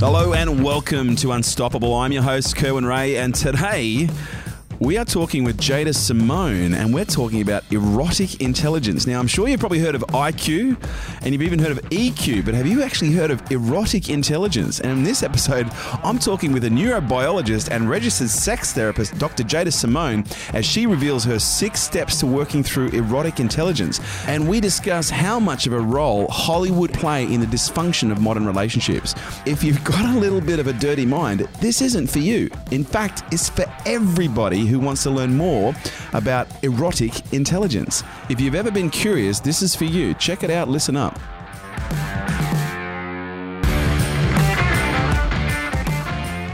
Hello and welcome to Unstoppable. I'm your host, Kerwin Rae, and today we are talking with Jaida Simone, and we're talking about erotic intelligence. Now, I'm sure you've probably heard of IQ, and you've even heard of EQ, but have you actually heard of erotic intelligence? And in this episode, I'm talking with a neurobiologist and registered sex therapist, Dr. Jaida Simone, as she reveals her six steps to working through erotic intelligence. And we discuss how much of a role Hollywood play in the dysfunction of modern relationships. If you've got a little bit of a dirty mind, this isn't for you. In fact, it's for everybody who wants to learn more about erotic intelligence. If you've ever been curious, this is for you. Check it out, listen up.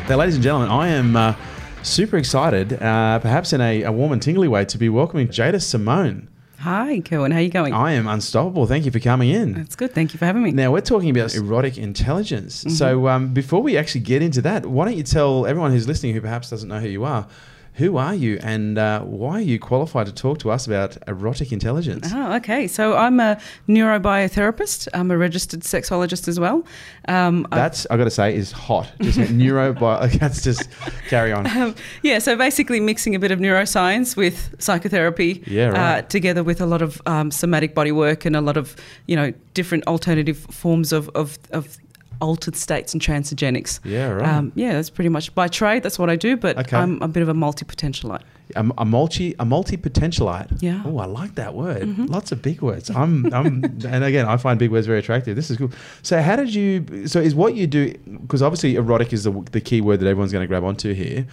Now, ladies and gentlemen, I am uh, super excited, uh, perhaps in a, a warm and tingly way, to be welcoming Jaida Simone. Hi, Kerwin. How are you going? I am unstoppable. Thank you for coming in. That's good. Thank you for having me. Now, we're talking about erotic intelligence. So, um, before we actually get into that, why don't you tell everyone who's listening who perhaps doesn't know who you are, who are you and uh, why are you qualified to talk to us about erotic intelligence? Oh, okay. So I'm a neurobiotherapist. I'm a registered sexologist as well. Um, That's, i got to say, is hot. Just neurobio. Let's just carry on. um, yeah, so basically mixing a bit of neuroscience with psychotherapy Yeah, right. uh, together with a lot of um, somatic body work and a lot of, you know, different alternative forms of, of, of altered states and transgenics. Yeah, right. Um, yeah, that's pretty much by trade. That's what I do, but Okay. I'm a bit of a multi-potentialite. A, a multi a multi potentialite. Yeah. Mm-hmm. Oh, I like that word. Lots of big words. I'm I'm and again I find big words very attractive. This is cool. So how did you? So is what you do because obviously erotic is the the key word that everyone's going to grab onto here.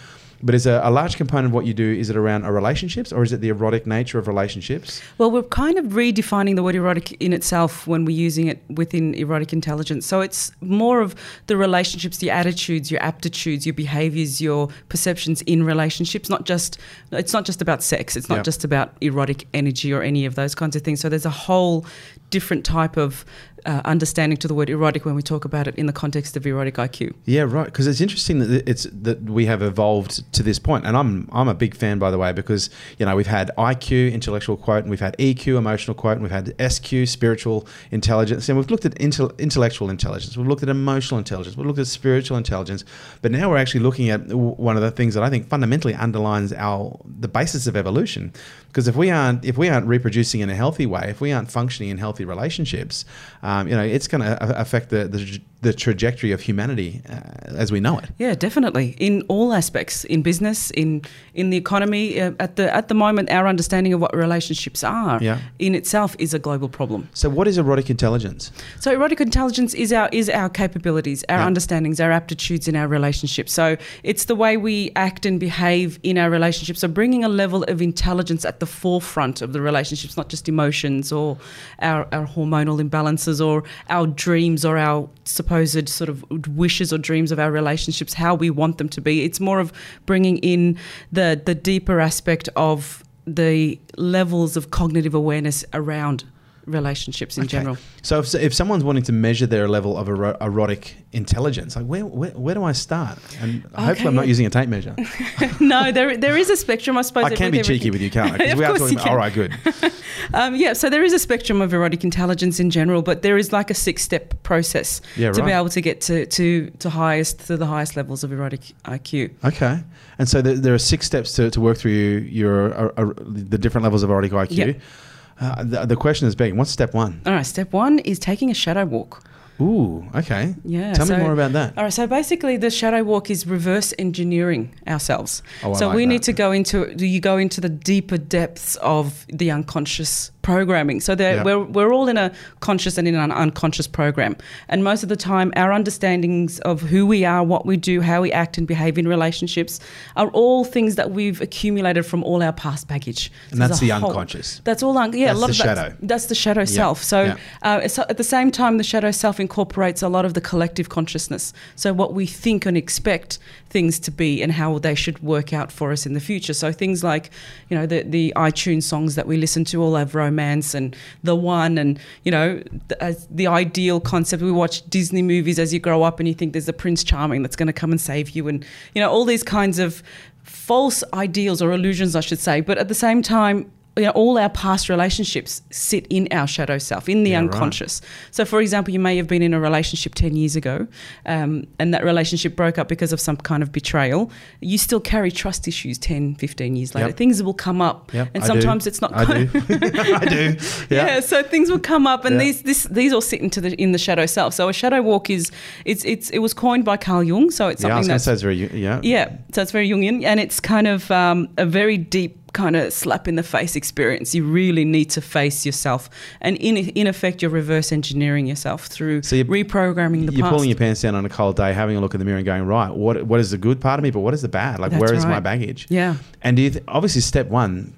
But is a, a large component of what you do is it around a relationships or is it the erotic nature of relationships? Well, we're kind of redefining the word erotic in itself when we're using it within erotic intelligence. So it's more of the relationships, your attitudes, your aptitudes, your behaviors, your perceptions in relationships. Not just it's not just about sex. It's not Yeah. just about erotic energy or any of those kinds of things. So there's a whole different type of uh, understanding to the word erotic when we talk about it in the context of erotic IQ. Yeah, right. Because it's interesting that it's that we have evolved to this point. and I'm I'm a big fan, by the way, because you know we've had IQ, intellectual quote, and we've had EQ, emotional quote, and we've had SQ, spiritual intelligence, and we've looked at intel, intellectual intelligence, we've looked at emotional intelligence, we've looked at spiritual intelligence, but now we're actually looking at one of the things that I think fundamentally underlines our the basis of evolution. Because if we aren't if we aren't reproducing in a healthy way, if we aren't functioning in healthy relationships, um, you know, it's going to affect the, the the trajectory of humanity uh, as we know it. Yeah, definitely. In all aspects, in business, in in the economy, uh, at the at the moment, our understanding of what relationships are Yeah. in itself is a global problem. So, what is erotic intelligence? So, erotic intelligence is our is our capabilities, our Yeah. understandings, our aptitudes in our relationships. So, it's the way we act and behave in our relationships. So, bringing a level of intelligence at the forefront of the relationships, not just emotions or our, our hormonal imbalances or our dreams or our supposed sort of wishes or dreams of our relationships, how we want them to be. It's more of bringing in the the deeper aspect of the levels of cognitive awareness around relationships in Okay. general. So, if, if someone's wanting to measure their level of ero- erotic intelligence, like where, where where do I start? And hopefully, I'm not using a tape measure. no, there there is a spectrum, I suppose. I can be with cheeky with you, can't I? Because we are talking about. All right, good. Um, yeah, so there is a spectrum of erotic intelligence in general, but there is like a six step process Yeah, to be able to get to, to, to highest to the highest levels of erotic IQ. Okay, and so there, there are six steps to, to work through your uh, uh, the different levels of erotic IQ. Yep. Uh, the, the question is being, what's step one? All right, step one is taking a shadow walk. Ooh, okay. Yeah. Tell me more about that. All right. So basically, the shadow walk is reverse engineering ourselves. Oh, so like we that. need to go into do you go into the deeper depths of the unconscious programming. So Yeah. we're we're all in a conscious and in an unconscious program, and most of the time, our understandings of who we are, what we do, how we act and behave in relationships, are all things that we've accumulated from all our past baggage. And that's the whole- unconscious. That's all. Un- yeah, That's a lot the of that's- shadow. That's the shadow self. So yeah. uh, so at the same time, the shadow self incorporates a lot of the collective consciousness. So what we think and expect things to be, and how they should work out for us in the future. So things like, you know, the the iTunes songs that we listen to all have romance and the one, and you know, the, the ideal concept. We watch Disney movies as you grow up, and you think there's a Prince Charming that's going to come and save you, and you know, all these kinds of false ideals or illusions, I should say. But at the same time, you know, all our past relationships sit in our shadow self, in the Yeah, right. unconscious. So, for example, you may have been in a relationship 10 years ago um, and that relationship broke up because of some kind of betrayal. You still carry trust issues 10, 15 years later. Yep. Things will come up. Yep, and I do. sometimes it's not I do. I do. yeah. Yeah. so things will come up, and Yeah. these this these all sit into the in the shadow self. So a shadow walk is it's it's it was coined by Carl Jung, so it's Yeah, something to that's very, yeah. yeah, so it's very Jungian, and it's kind of um, a very deep kind of slap in the face experience. You really need to face yourself, and in in effect, you're reverse engineering yourself through So you're- reprogramming the You're past. pulling your pants down on a cold day, having a look in the mirror and going, right, what what is the good part of me, but what is the bad? Like, That's where is my baggage? yeah, And do you th- obviously step one,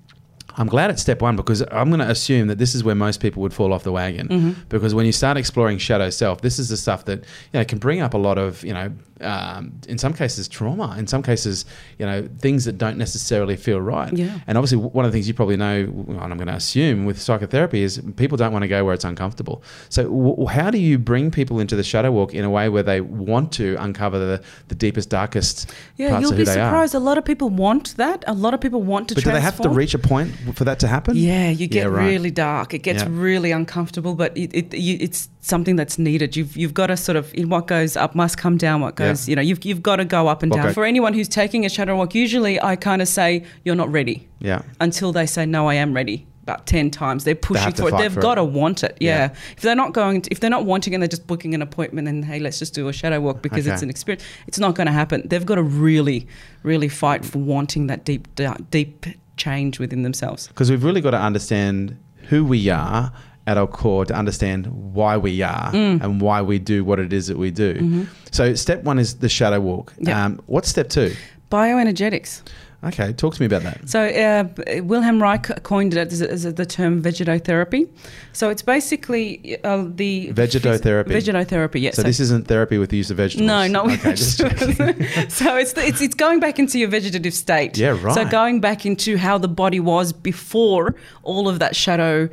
I'm glad it's step one because I'm going to assume that this is where most people would fall off the wagon. Mm-hmm. Because when you start exploring shadow self, this is the stuff that you know can bring up a lot of you know, um, in some cases trauma, in some cases you know things that don't necessarily feel right. Yeah. And obviously one of the things you probably know, and I'm going to assume with psychotherapy is people don't want to go where it's uncomfortable. So w- how do you bring people into the shadow walk in a way where they want to uncover the, the deepest, darkest yeah. parts You'll of who be they are? surprised. A lot of people want that. A lot of people want to. But do they have to reach a point for that to happen? Yeah, you get Yeah, right. really dark. It gets Yeah. really uncomfortable, but it, it you, it's something that's needed. You've you've got to sort of in what goes up must come down. What goes, Yeah. you know, you've you've got to go up and down. go- For anyone who's taking a shadow walk, usually I kind of say you're not ready Yeah. until they say no, I am ready. About ten times they're pushing to for it. They've for got it. to want it. Yeah. Yeah. If they're not going, to, if they're not wanting, and they're just booking an appointment, and hey, let's just do a shadow walk because it's an experience. It's not going to happen. They've got to really, really fight for wanting that deep, deep change within themselves. Because we've really got to understand who we are at our core to understand why we are Mm. and why we do what it is that we do. So, step one is the shadow walk. Mm-hmm. Um, what's step two? Bioenergetics. Okay, talk to me about that. So uh, Wilhelm Reich coined it as, as the term vegetotherapy. So it's basically uh, the Vegetotherapy. Vegetotherapy, yes. So, this isn't therapy with the use of vegetables. no, not with okay, just vegetables. so it's, the, it's it's going back into your vegetative state. Yeah, right. So going back into how the body was before all of that shadow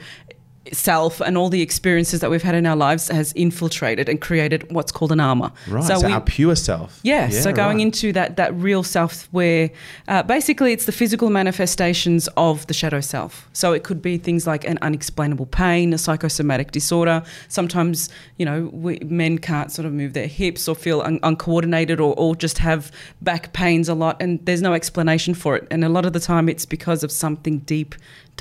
self and all the experiences that we've had in our lives has infiltrated and created what's called an armor. Right, so, we- our pure self. yeah, so going right. into that that real self where uh, basically it's the physical manifestations of the shadow self. So it could be things like an unexplainable pain, a psychosomatic disorder. Sometimes, you know, we, men can't sort of move their hips or feel un- uncoordinated or, or just have back pains a lot and there's no explanation for it. And a lot of the time it's because of something deep,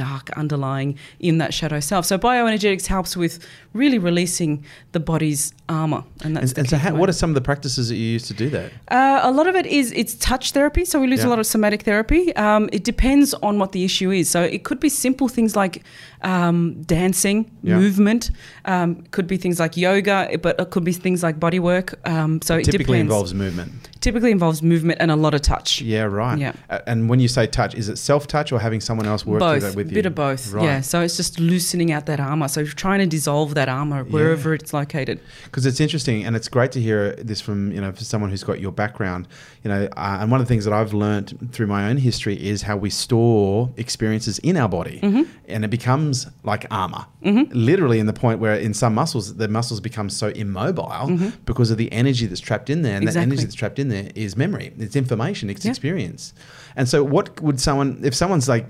dark, underlying in that shadow self. So bioenergetics helps with really releasing the body's armor. And that's And, and so, how, what are some of the practices that you use to do that? Uh, a lot of it is it's touch therapy, so we use Yeah. a lot of somatic therapy. Um, it depends on what the issue is. So it could be simple things like um, dancing, Yeah. movement. Um, could be things like yoga, but it could be things like body work. Um, so it Typically depends. involves movement. Typically involves movement and a lot of touch. Yeah, right. Yeah. And when you say touch, is it self touch or having someone else work through both, that with you? A bit of both. Right. Yeah. So it's just loosening out that armor. So you're trying to dissolve that armor wherever it's located. because it's interesting and it's great to hear this from you know for someone who's got your background you know uh, and one of the things that i've learned through my own history is how we store experiences in our body Mm-hmm. and it becomes like armor literally in the point where in some muscles the muscles become so immobile because of the energy that's trapped in there and that Mm-hmm. Energy that's trapped in there is memory. It's information. It's Yeah. experience. And so what would someone if someone's like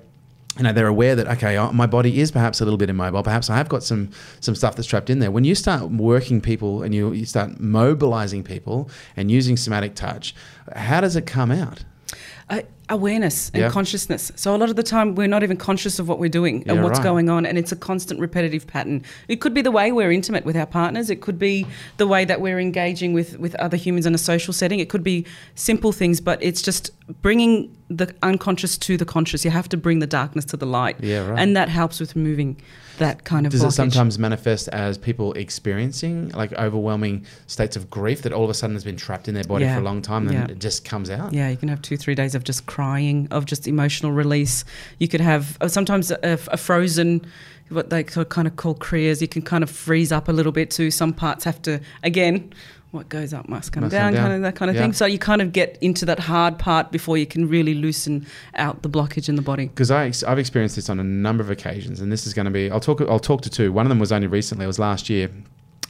you know they're aware that okay my body is perhaps a little bit immobile perhaps i have got some some stuff that's trapped in there. When you start working people and you, you start mobilizing people and using somatic touch how does it come out? Uh, awareness and Yeah. consciousness. So a lot of the time we're not even conscious of what we're doing and what's right. going on, and it's a constant repetitive pattern. It could be the way we're intimate with our partners. It could be the way that we're engaging with with other humans in a social setting. It could be simple things, but it's just bringing the unconscious to the conscious. You have to bring the darkness to the light, Yeah, right. and that helps with removing that kind of. does it sometimes manifest as people experiencing like overwhelming states of grief that all of a sudden has been trapped in their body Yeah. for a long time and Yeah. it just comes out Yeah, you can have two, three days of just crying, of just emotional release. You could have uh, sometimes a, a frozen, what they kind of call kriyas. You can kind of freeze up a little bit too. Some parts have to, again, what goes up must come Must down, down. kind of that kind of Yeah. thing. So you kind of get into that hard part before you can really loosen out the blockage in the body. because I ex- I've experienced this on a number of occasions, and this is going to be I'll talk I'll talk to two. One of them was only recently. It was last year.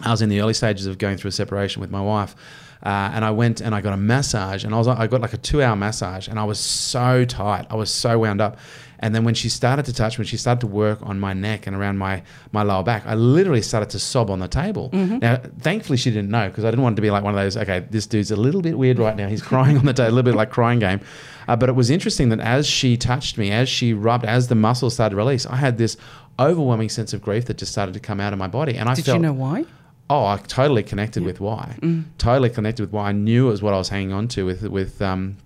I was in the early stages of going through a separation with my wife, Uh, and I went and I got a massage, and I was I got like a two hour massage, and I was so tight, I was so wound up. And then when she started to touch, when she started to work on my neck and around my, my lower back, I literally started to sob on the table. Now, thankfully, she didn't know because I didn't want to be like one of those, okay, this dude's a little bit weird right now. He's crying on the table, a little bit like crying game. Uh, but it was interesting that as she touched me, as she rubbed, as the muscles started to release, I had this overwhelming sense of grief that just started to come out of my body. And I Did felt, you know why? Oh, I totally connected with why. Totally connected with why. I knew it was what I was hanging on to with with um,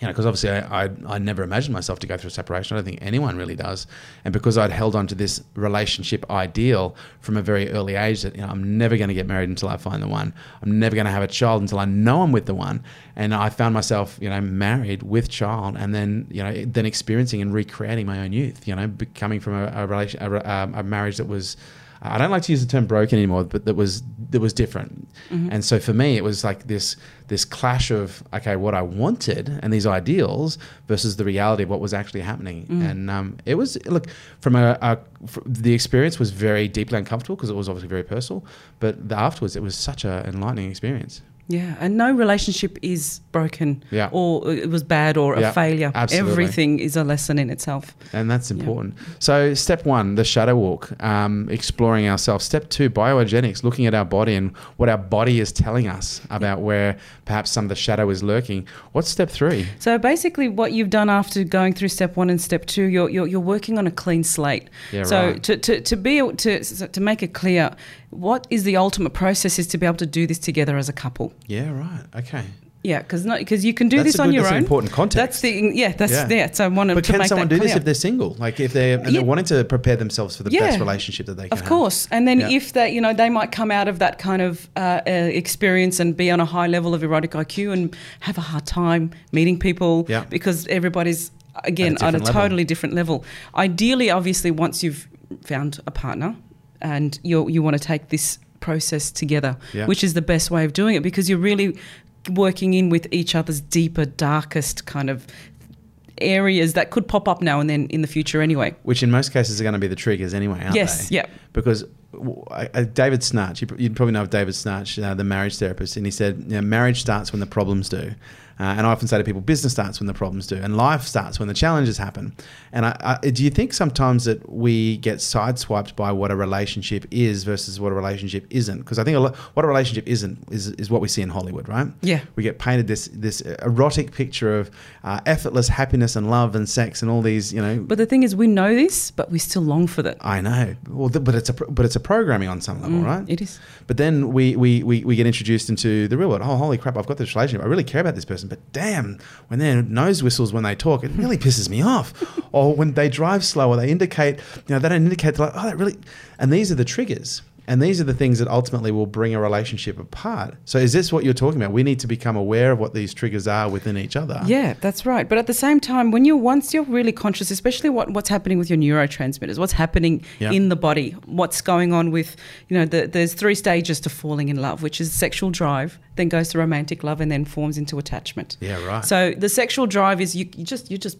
you know, because obviously I, I I never imagined myself to go through a separation. I don't think anyone really does. And because I'd held on to this relationship ideal from a very early age that you know I'm never going to get married until I find the one. I'm never going to have a child until I know I'm with the one. And I found myself you know married with child, and then you know then experiencing and recreating my own youth. You know, coming from a, a relation a, a marriage that was I don't like to use the term broken anymore, but that was that was different. And so for me, it was like this this clash of okay, what I wanted and these ideals versus the reality of what was actually happening. And um, it was look from a, a fr the experience was very deeply uncomfortable because it was obviously very personal. But the afterwards, it was such an enlightening experience. Yeah, and no relationship is broken Yeah. or it was bad or Yeah, a failure. absolutely. Everything is a lesson in itself. And that's important. So, step one, the shadow walk, um, exploring ourselves. Step two, bioenergetics, looking at our body and what our body is telling us about where perhaps some of the shadow is lurking. What's step three? So basically, what you've done after going through step one and step two, you're you're, you're working on a clean slate. Yeah, so right. to, to, to be able to to make it clear, what is the ultimate process is to be able to do this together as a couple. Yeah, right. Okay. Yeah, because not because you can do That's this on good- your that's own. important context. That's the yeah. That's Yeah. yeah. So I wanted But to can make someone do this if they're single? Like if they're, and Yeah. they're wanting to prepare themselves for the Yeah. best relationship that they can Of have? course, and then Yeah. if that, you know, they might come out of that kind of uh, uh, experience and be on a high level of erotic IQ and have a hard time meeting people Yeah. because everybody's again At a on a totally different level. Ideally, obviously, once you've found a partner and you you want to take this process together, Yeah. which is the best way of doing it because you're really working in with each other's deeper, darkest kind of areas that could pop up now and then in the future anyway. Which in most cases are going to be the triggers anyway, aren't Yes, they? yeah. Because w- I- I- David Schnarch, you you'd probably know of David Schnarch, uh, the marriage therapist, and he said, you know, marriage starts when the problems do. Uh, and I often say to people, business starts when the problems do, and life starts when the challenges happen. And I, I, do you think sometimes that we get sideswiped by what a relationship is versus what a relationship isn't? Because I think a what a relationship isn't is, is what we see in Hollywood, right? Yeah. We get painted this this erotic picture of uh, effortless happiness and love and sex and all these, you know, But the thing is, we know this, but we still long for that. I know. Well, th- but it's a but it's a programming on some level, right? Mm, It is. But then we, we, we, we get introduced into the real world. Oh, holy crap! I've got this relationship. I really care about this person, but damn, when their nose whistles when they talk, it really pisses me off. or when they drive slow, or they indicate, you know, they don't indicate. They're like, oh, that really. And these are the triggers. And these are the things that ultimately will bring a relationship apart. So, is this what you're talking about? We need to become aware of what these triggers are within each other. Yeah, that's right. But at the same time, when you're once you're really conscious, especially what, what's happening with your neurotransmitters, what's happening Yeah. in the body, what's going on with, you know, the, there's three stages to falling in love, which is sexual drive, then goes to romantic love, and then forms into attachment. Yeah, right. So the sexual drive is you, you just you're just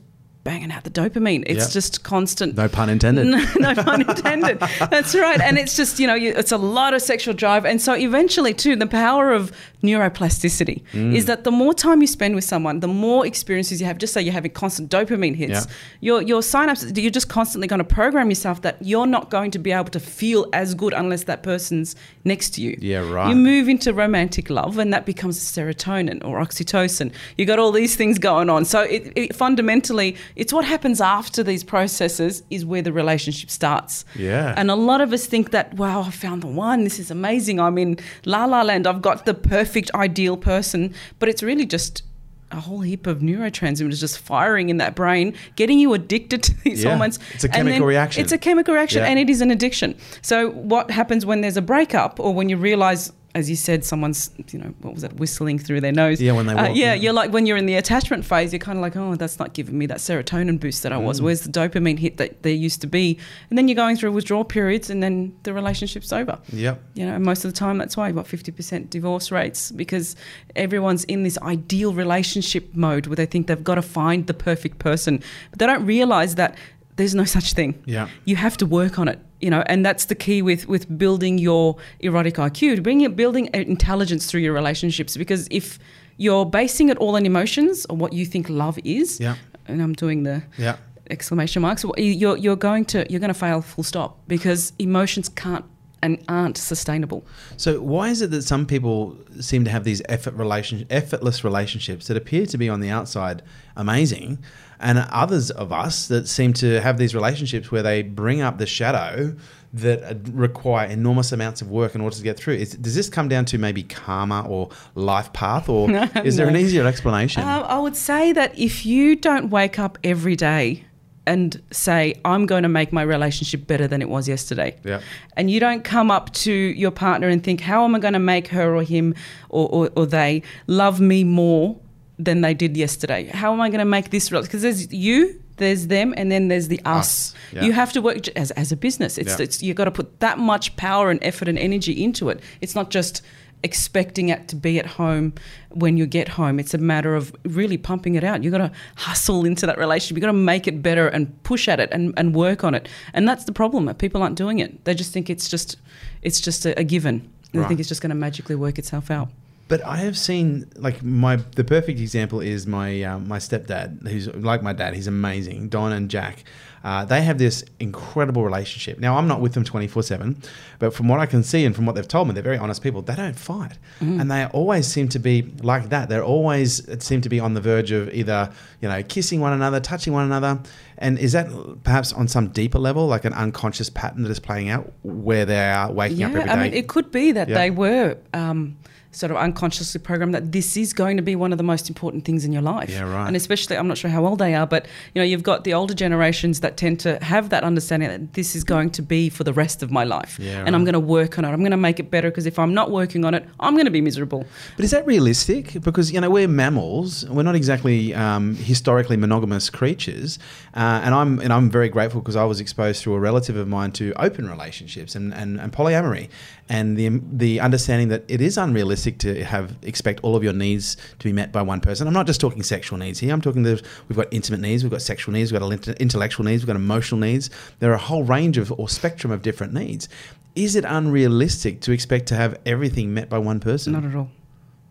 banging out the dopamine. It's Yeah. just constant. No pun intended. No, no pun intended. That's right. And it's just, you know, you, it's a lot of sexual drive. And so eventually, too, the power of neuroplasticity Mm. is that the more time you spend with someone, the more experiences you have. Just say you're having constant dopamine hits, Yeah. your, your synapses, you're just constantly going to program yourself that you're not going to be able to feel as good unless that person's next to you. Yeah, right. You move into romantic love and that becomes serotonin or oxytocin. You got all these things going on. So it, it fundamentally, it's what happens after these processes is where the relationship starts. Yeah. And a lot of us think that, wow, I found the one. This is amazing. I'm in la la land. I've got the perfect ideal person. But it's really just a whole heap of neurotransmitters just firing in that brain, getting you addicted to these Yeah. hormones. It's a chemical reaction. It's a chemical reaction Yeah. and it is an addiction. So what happens when there's a breakup or when you realize as you said, someone's, you know, what was that, whistling through their nose? Yeah, when they Uh, yeah, yeah. you're like, when you're in the attachment phase, you're kind of like, oh, that's not giving me that serotonin boost that I Mm. was. Where's the dopamine hit that there used to be? And then you're going through withdrawal periods and then the relationship's over. Yep. You know, most of the time that's why you've got 50% divorce rates because everyone's in this ideal relationship mode where they think they've got to find the perfect person. But they don't realize that there's no such thing. Yeah. You have to work on it, you know, and that's the key with with building your erotic IQ, to bring it, building intelligence through your relationships. Because if you're basing it all on emotions or what you think love is, Yeah. and I'm doing the Yeah. exclamation marks, you're you're going to you're going to fail full stop because emotions can't and aren't sustainable. So why is it that some people seem to have these effort relation, effortless relationships that appear to be on the outside amazing, and others of us that seem to have these relationships where they bring up the shadow that require enormous amounts of work in order to get through? Is, does this come down to maybe karma or life path, or is there an easier explanation? Uh, I would say that if you don't wake up every day and say, I'm going to make my relationship better than it was yesterday, Yeah. and you don't come up to your partner and think, how am I going to make her or him or, or, or they love me more than they did yesterday? How am I going to make this real? Because there's you. There's them, and then there's the us. Us, yeah. You have to work as, as a business. It's, Yeah. it's you've got to put that much power and effort and energy into it. It's not just expecting it to be at home when you get home. It's a matter of really pumping it out. You've got to hustle into that relationship. You've got to make it better and push at it and, and work on it. And that's the problem. People aren't doing it. They just think it's just it's just a, a given. They Right. think it's just going to magically work itself out. But I have seen like my the perfect example is my um, my stepdad who's like my dad. He's amazing. Don and Jack, uh, they have this incredible relationship. Now I'm not with them twenty four seven, but from what I can see and from what they've told me, they're very honest people. They don't fight, and they always seem to be like that. They're always seem to be on the verge of either you know kissing one another, touching one another. And is that perhaps on some deeper level, like an unconscious pattern that is playing out, where they are waking up every day? I mean, it could be that Yeah. they were um, sort of unconsciously programmed that this is going to be one of the most important things in your life. Yeah, right. And especially, I'm not sure how old they are, but you know, you've got the older generations that tend to have that understanding that this is going to be for the rest of my life, Yeah, and I'm going to work on it. I'm going to make it better because if I'm not working on it, I'm going to be miserable. But is that realistic? Because you know we're mammals. We're not exactly um, historically monogamous creatures, uh, and I'm and I'm very grateful because I was exposed through a relative of mine to open relationships and, and, and polyamory, and the the understanding that it is unrealistic to have expect all of your needs to be met by one person. I'm not just talking sexual needs here. I'm talking there's we've got intimate needs, we've got sexual needs, we've got intellectual needs, we've got emotional needs. There are a whole range of or spectrum of different needs. Is it unrealistic to expect to have everything met by one person? Not at all.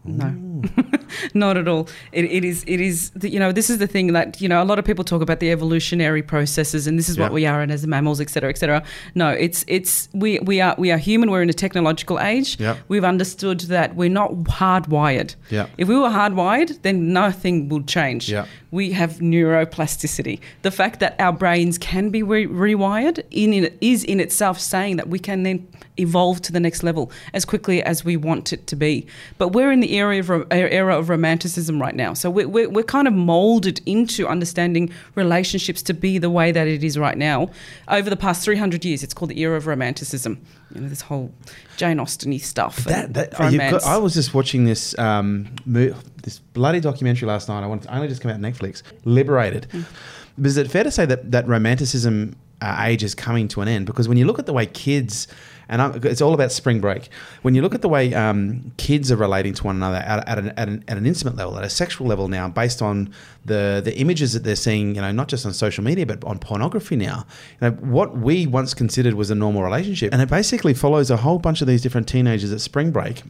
No, not at all. It, it is. It is. The, you know, this is the thing that you know. A lot of people talk about the evolutionary processes, and this is Yeah. what we are, and as mammals, etc., cetera, etc. Cetera. No, it's it's we we are we are human. We're in a technological age. Yeah. We've understood that we're not hardwired. Yeah. If we were hardwired, then nothing would change. Yeah. We have neuroplasticity. The fact that our brains can be re- rewired in, in is in itself saying that we can then evolve to the next level as quickly as we want it to be. But we're in the area of era of romanticism right now, so we're, we're, we're kind of molded into understanding relationships to be the way that it is right now. Over the past 300 years, it's called the era of romanticism. You know, this whole Jane Austen stuff. That, that, got, I was just watching this um, mo- this bloody documentary last night. I wanted to only just come out on Netflix. Liberated. But is it fair to say that that romanticism uh, age is coming to an end? Because when you look at the way kids and I'm, it's all about spring break. When you look at the way um, kids are relating to one another at, at, an, at, an, at an intimate level, at a sexual level now, based on the the images that they're seeing, you know, not just on social media but on pornography now. You know, what we once considered was a normal relationship, and it basically follows a whole bunch of these different teenagers at spring break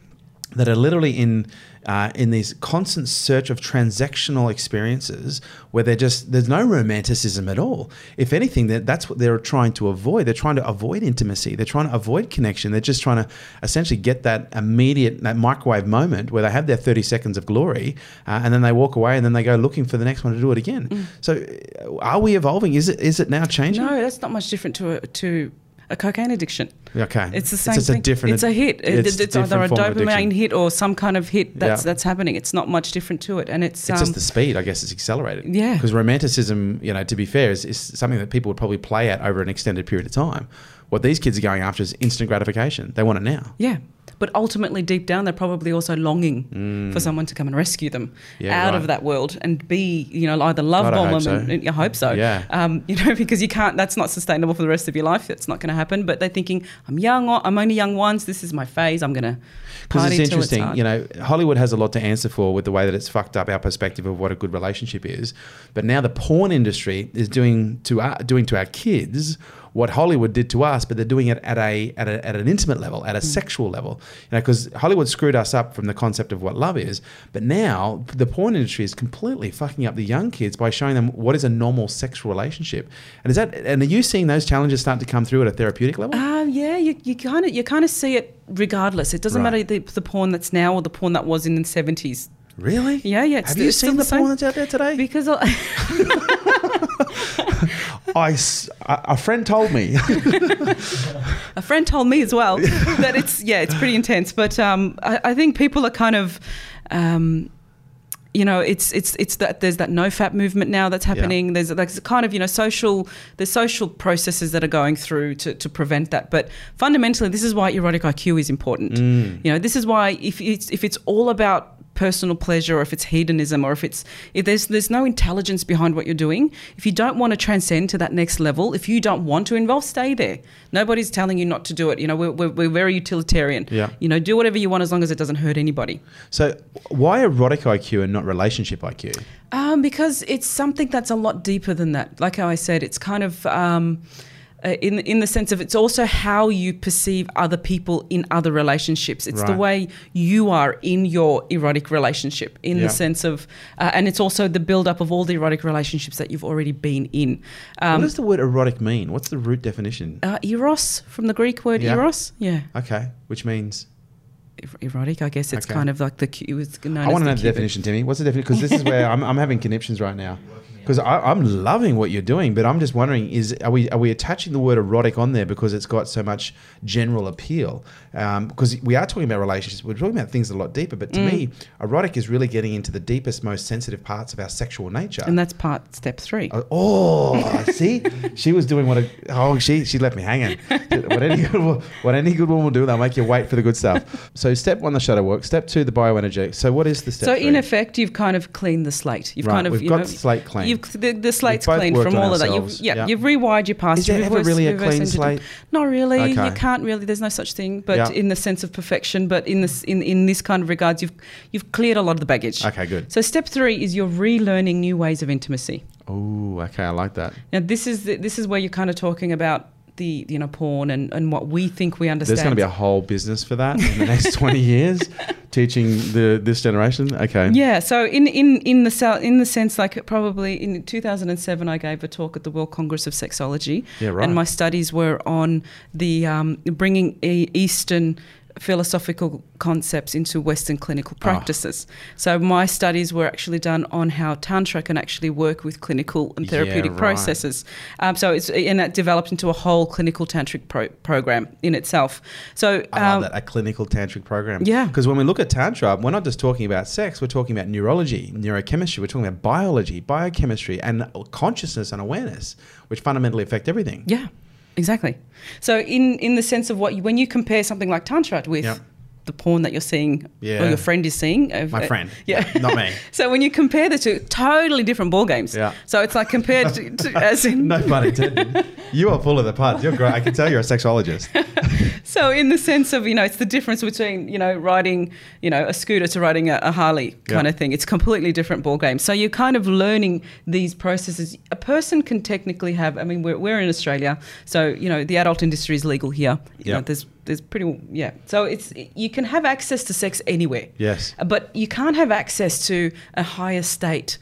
that are literally in uh, in these constant search of transactional experiences where they're just there's no romanticism at all. If anything, that that's what they're trying to avoid. They're trying to avoid intimacy. They're trying to avoid connection. They're just trying to essentially get that immediate that microwave moment where they have their 30 seconds of glory uh, and then they walk away and then they go looking for the next one to do it again. So, uh, are we evolving? Is it is it now changing? No, that's not much different to a, to a cocaine addiction. Okay, It's the same It's, thing. a different. it's a hit. It- It's, It's, either a different form of dopamine hit or some kind of hit that's Yeah. that's happening. It's not much different to it, and it's, It's um, just the speed, I guess, it's accelerated. Yeah. Because romanticism, you know, to be fair, is, is something that people would probably play at over an extended period of time. What these kids are going after is instant gratification. They want it now. Yeah. But ultimately, deep down, they're probably also longing for someone to come and rescue them Mm. Yeah, out right. of that world and be, you know, either love God, bomb them. so. And, I hope so. Yeah. Um, you know, because you can't. That's not sustainable for the rest of your life. That's not going to happen. But they're thinking, I'm young. I'm only young once. This is my phase. I'm going to Because it's interesting, hard. you know, Hollywood has a lot to answer for with the way that it's fucked up our perspective of what a good relationship is. But now the porn industry is doing to our, doing to our kids what Hollywood did to us, but they're doing it at a at, a, at an intimate level, Mm. at a sexual level. You know, because Hollywood screwed us up from the concept of what love is, but now the porn industry is completely fucking up the young kids by showing them what is a normal sexual relationship. And is that and are you seeing those challenges start to come through at a therapeutic level? Uh, yeah, you, you kind of you kind of see it regardless. It doesn't Right. matter the, the porn that's now or the porn that was in the seventies. really? Yeah, yeah. Have you seen the, same. porn that's out there today? Because I- a friend told me. a friend told me as well that it's yeah, it's pretty intense. But um, I, I think people are kind of. Um, you know, it's it's it's that there's that NoFap movement now that's happening. There's like kind of you know social there's social processes that are going through to, to prevent that. But fundamentally, this is why erotic IQ is important. Mm. You know, this is why if it's if it's all about personal pleasure or if it's hedonism or if it's if there's there's no intelligence behind what you're doing if you don't want to transcend to that next level if you don't want to involve stay there nobody's telling you not to do it you know we're, we're, we're very utilitarian Yeah. you know do whatever you want as long as it doesn't hurt anybody So, why erotic IQ and not relationship IQ? Um, because it's something that's a lot deeper than that. Like how I said, it's kind of um, uh, in in the sense of it's also how you perceive other people in other relationships. It's the way you are in your erotic relationship. In Yeah. the sense of, uh, and it's also the build up of all the erotic relationships that you've already been in. what Um, does the word erotic mean? What's the root definition? uh, eros from the Greek word Yeah. eros, yeah, Okay, which means Er- erotic. I guess it's Okay. kind of like the it was known I want to know the cupid. definition, Timmy. What's the definition? Because this is where I'm, I'm having conniptions right now. Because I'm loving what you're doing, but I'm just wondering: is are we are we attaching the word erotic on there because it's got so much general appeal? Because we are talking about relationships, we're talking about things a lot deeper. But to Mm. me, erotic is really getting into the deepest, most sensitive parts of our sexual nature. And that's part step three. Uh, Oh, see, she was doing what a oh she she left me hanging. What any good what any good woman will do, they'll make you wait for the good stuff. So step one, the shadow work. Step two, the bioenergy. So what is the step? So three? in effect, you've kind of cleaned the slate. You've Right, kind of we've you got know, the slate clean. You've the, the slate's cleaned from all of that. You've, yeah, yeah. you've rewired your past. Is there you've ever really a clean slate? Not really. Okay. You can't really. There's no such thing. But Yeah. in the sense of perfection, but in this in, in this kind of regards, you've you've cleared a lot of the baggage. Okay, good. So step three is you're relearning new ways of intimacy. Oh, okay, I like that. Now this is the, this is where you're kind of talking about the you know porn and, and what we think we understand. There's going to be a whole business for that in the next 20 years, teaching the this generation. Okay. Yeah, so in in in the in the sense like probably in 2007 I gave a talk at the World Congress of Sexology, Yeah, right. and my studies were on the um, bringing Eastern philosophical concepts into Western clinical Ah. practices. So my studies were actually done on how tantra can actually work with clinical and Yeah, therapeutic right. processes. Um, so it's and that developed into a whole clinical tantric pro- program in itself. So I um, that, a clinical tantric program. Yeah. Because when we look at Tantra, we're not just talking about sex, we're talking about neurology, neurochemistry, we're talking about biology, biochemistry, and consciousness and awareness, which fundamentally affect everything. Yeah, exactly. So in in the sense of what you, when you compare something like tantra with Yep. The porn that you're seeing Yeah. or your friend is seeing, uh, My uh, friend. yeah, Not me. so when you compare the two, totally different ball games. Yeah. So it's like compared to, to as in No pun intended. you are full of the puns. You're great. I can tell you're a sexologist. so in the sense of you know it's the difference between you know riding you know a scooter to riding a, a Harley kind Yeah. of thing. It's completely different ball game. So you're kind of learning these processes. A person can technically have. I mean, we're, we're in Australia, so you know the adult industry is legal here. You know, there's there's pretty yeah. So it's you can have access to sex anywhere. Yes. But you can't have access to a higher state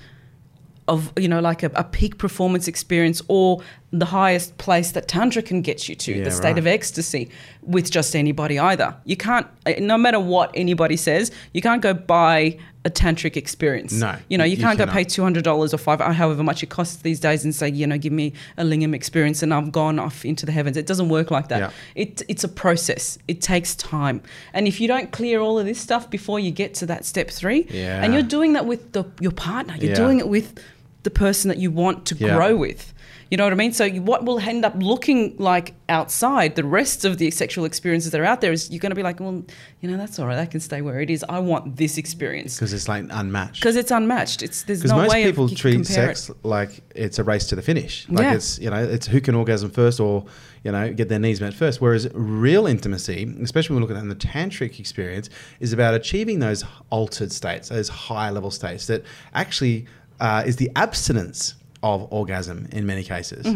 of you know like a, a peak performance experience or the highest place that tantra can get you to Yeah, the state right. of ecstasy with just anybody either you can't uh, no matter what anybody says you can't go buy a tantric experience No, you know you, you can't go pay $200 or five however much it costs these days and say you know give me a lingam experience and i've gone off into the heavens it doesn't work like that Yeah. it, it's a process it takes time and if you don't clear all of this stuff before you get to that step three Yeah. and you're doing that with the, your partner you're Yeah. doing it with the person that you want to grow with. You know what I mean? So what will end up looking like outside the rest of the sexual experiences that are out there is you're going to be like, well, you know, that's all right. That can stay where it is. I want this experience Because it's like unmatched. because it's unmatched. It's there's Because no most way people of you can treat sex It. like it's a race to the finish. Like Yeah. it's you know it's who can orgasm first or you know get their needs met first. Whereas real intimacy, especially when we look at it in the tantric experience, is about achieving those altered states, those high level states that actually uh, is the abstinence of orgasm in many cases.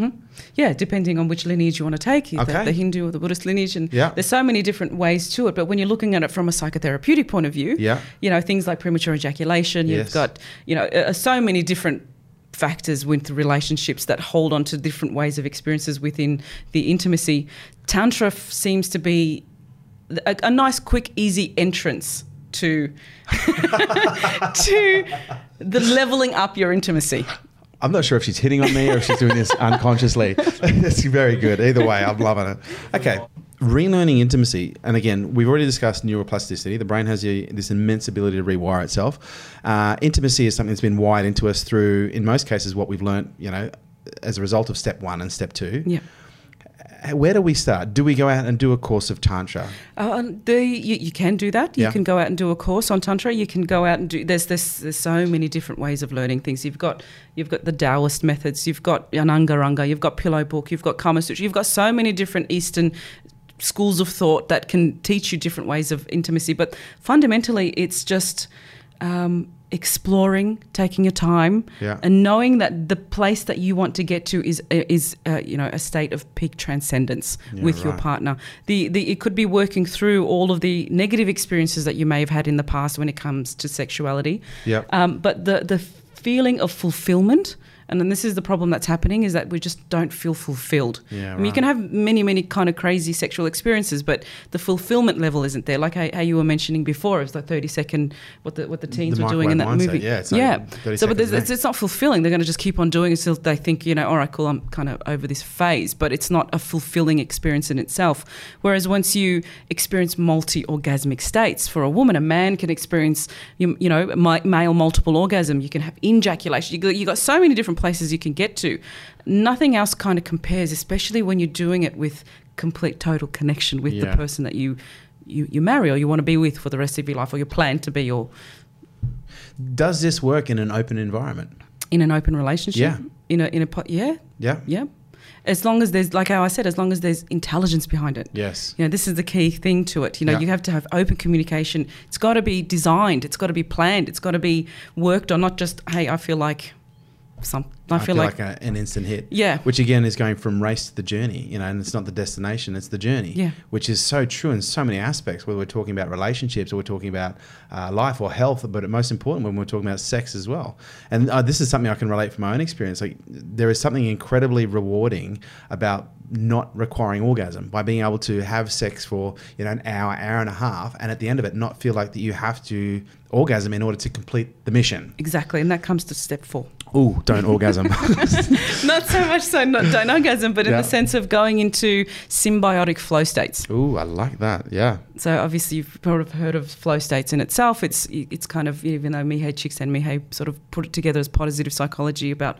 Yeah, depending on which lineage you want to take, Okay. the, the Hindu or the Buddhist lineage, and Yeah. there's so many different ways to it. But when you're looking at it from a psychotherapeutic point of view, Yeah. you know things like premature ejaculation. Yes. You've got you know uh, so many different factors with relationships that hold on to different ways of experiences within the intimacy. Tantra f- seems to be a, a nice, quick, easy entrance to to the leveling up your intimacy. I'm not sure if she's hitting on me or if she's doing this unconsciously. That's very good. Either way, I'm loving it. Okay. Relearning intimacy, and again, we've already discussed neuroplasticity. The brain has a, this immense ability to rewire itself. Uh, intimacy is something that's been wired into us through, in most cases, what we've learned, you know, as a result of step one and step two. Yeah. Where do we start? Do we go out and do a course of tantra? Uh, the, you, you can do that. You Yeah. can go out and do a course on tantra. You can go out and do. There's, there's there's so many different ways of learning things. You've got you've got the Taoist methods. You've got Anangaranga. You've got Pillow Book. You've got Kama Sutra. You've got so many different Eastern schools of thought that can teach you different ways of intimacy. But fundamentally, it's just um, exploring, taking your time, Yeah. and knowing that the place that you want to get to is is uh, you know a state of peak transcendence Yeah, with your partner. The, the it could be working through all of the negative experiences that you may have had in the past when it comes to sexuality. Yep. Um, but the the feeling of fulfillment. And then this is the problem that's happening is that we just don't feel fulfilled. Yeah, I mean, you can have many, many kind of crazy sexual experiences, but the fulfillment level isn't there. Like how, how you were mentioning before, it was the thirty second what the what the teens The were doing in that mindset, movie. yeah, it's yeah. 30 So, but it's, it's not fulfilling. They're going to just keep on doing it until they think, you know, all right, cool, I'm kind of over this phase. But it's not a fulfilling experience in itself. Whereas once you experience multi orgasmic states, for a woman, a man can experience, you, you know, male multiple orgasm. You can have ejaculation. You got, you got so many different places you can get to. Nothing else kind of compares, especially when you're doing it with complete total connection with Yeah. the person that you. You, you marry or you want to be with for the rest of your life or you plan to be or Does this work in an open environment? in an open relationship Yeah. in a in a yeah Yeah. yeah as long as there's like how i said as long as there's intelligence behind it Yes. you know this is the key thing to it you know Yeah. you have to have open communication it's got to be designed it's got to be planned it's got to be worked on not just hey i feel like some i, feel, like, a, an instant hit. Yeah. Which again is going from race to the journey, you know, and it's not the destination, it's the journey. Yeah. Which is so true in so many aspects, whether we're talking about relationships or we're talking about uh, life or health, but most important when we're talking about sex as well. And uh, this is something I can relate from my own experience. Like there is something incredibly rewarding about not requiring orgasm by being able to have sex for you know an hour, hour and a half, and at the end of it, not feel like that you have to orgasm in order to complete the mission. exactly and that comes to step four Ooh, don't orgasm. not so much so not don't orgasm but in Yeah. the sense of going into symbiotic flow states Ooh, I like that. Yeah. So obviously you've probably heard of flow states in itself. It's it's kind of even though Mihaly Csikszentmihalyi sort of put it together as positive psychology about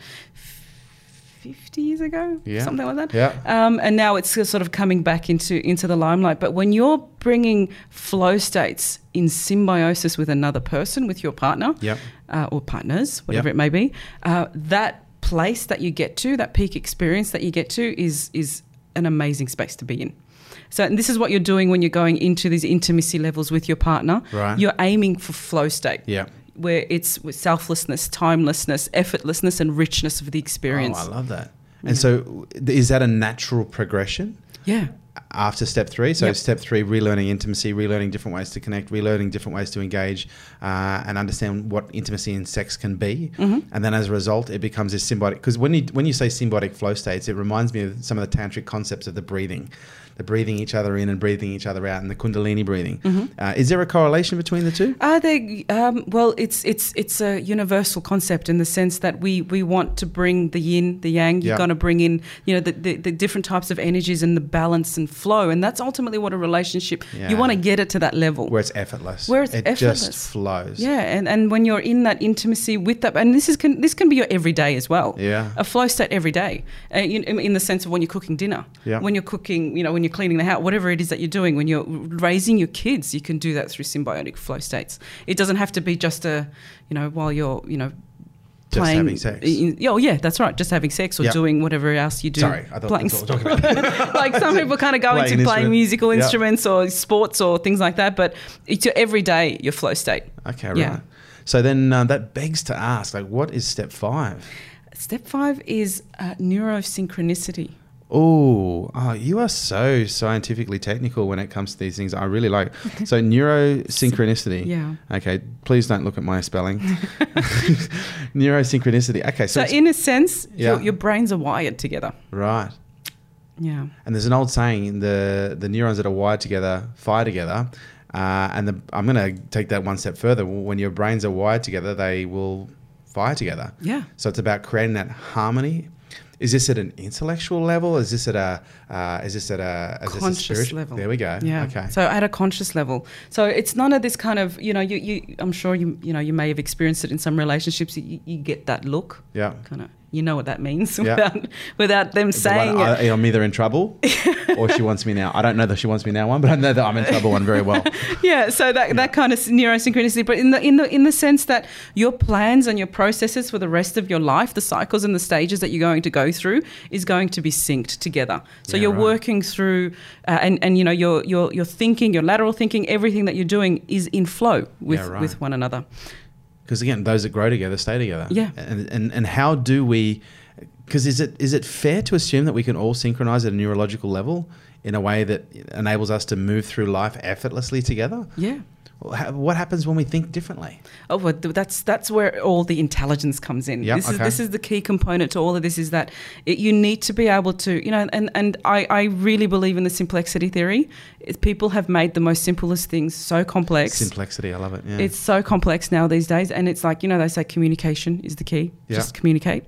fifty years ago, Yeah. something like that. Yeah. Um, and now it's sort of coming back into into the limelight. But when you're bringing flow states in symbiosis with another person, with your partner, Yep. uh, or partners, whatever Yep. it may be, uh, that place that you get to, that peak experience that you get to, is is an amazing space to be in. So, and this is what you're doing when you're going into these intimacy levels with your partner. Right. You're aiming for flow state, Yeah. Where it's with selflessness, timelessness, effortlessness, and richness of the experience. Oh, I love that. And so, is that a natural progression yeah. after step three? So, Yep. step three, relearning intimacy, relearning different ways to connect, relearning different ways to engage, uh, and understand what intimacy and sex can be. Mm-hmm. And then, as a result, it becomes this symbiotic. Because when you when you say symbiotic flow states, it reminds me of some of the tantric concepts of the breathing. The breathing each other in and breathing each other out, and the Kundalini breathing. Mm-hmm. Uh, is there a correlation between the two? Are they? Um, well, it's it's it's a universal concept in the sense that we we want to bring the yin, the yang. You're Yeah. going to bring in, you know, the, the, the different types of energies and the balance and flow, and that's ultimately what a relationship. Yeah. You want to get it to that level Where it's effortless. Where it's it effortless. just flows. Yeah, and, and when you're in that intimacy with that, and this is can this can be your everyday as well. Yeah. a flow state every day, uh, in, in the sense of when you're cooking dinner, Yeah. when you're cooking, you know, when you're cleaning the house, whatever it is that you're doing, when you're raising your kids, you can do that through symbiotic flow states. It doesn't have to be just a, you know, while you're, you know. Just Playing, having sex. in- oh yeah, that's right. Just having sex or Yeah. doing whatever else you do. Sorry, I thought Playing that's what we're talking about. like some people kind of go Playing into playing musical Yeah. instruments or sports or things like that, but it's your everyday your flow state. Okay, right. Yeah. So then uh, that begs to ask, like, what is step five? Step five is uh, neurosynchronicity. Oh, oh, you are so scientifically technical when it comes to these things. I really like. So neurosynchronicity. Yeah. Okay, please don't look at my spelling. neurosynchronicity. Okay, so, So, in a sense, Yeah. your, your brains are wired together. right. Yeah. And there's an old saying: the the neurons that are wired together fire together. Uh, and the, I'm going to take that one step further. When your brains are wired together, they will fire together. Yeah. So it's about creating that harmony. Is this at an intellectual level? Is this at a? Uh, is this at a? Is this a Conscious spiritual level. There we go. Yeah. Okay. So at a conscious level. So it's none of this kind of, you know, you, you I'm sure you you know, you may have experienced it in some relationships. You, you get that look. yeah. Kind of you know what that means Yeah. without without them The one, saying it. I, I'm either in trouble or she wants me now. I don't know that she wants me now one, but I know that I'm in trouble one very well. yeah so that, that kind of neurosynchronicity but in the in the in the sense that your plans and your processes for the rest of your life the cycles and the stages that you're going to go through is going to be synced together so Yeah, you're right. working through uh, and and you know your your your thinking your lateral thinking everything that you're doing is in flow with Yeah, right. with one another Because again, those that grow together stay together. Yeah. And and, and how do we? Because is it is it fair to assume that we can all synchronize at a neurological level in a way that enables us to move through life effortlessly together? yeah What happens when we think differently? Oh, well, that's that's where all the intelligence comes in. Yeah, this is this is the key component to all of this is that it, you need to be able to, you know, and and I, I really believe in the simplexity theory. It, people have made the most simplest things so complex. Simplexity, I love it. Yeah. It's so complex now these days, and it's like you know they say communication is the key. Yeah. Just communicate.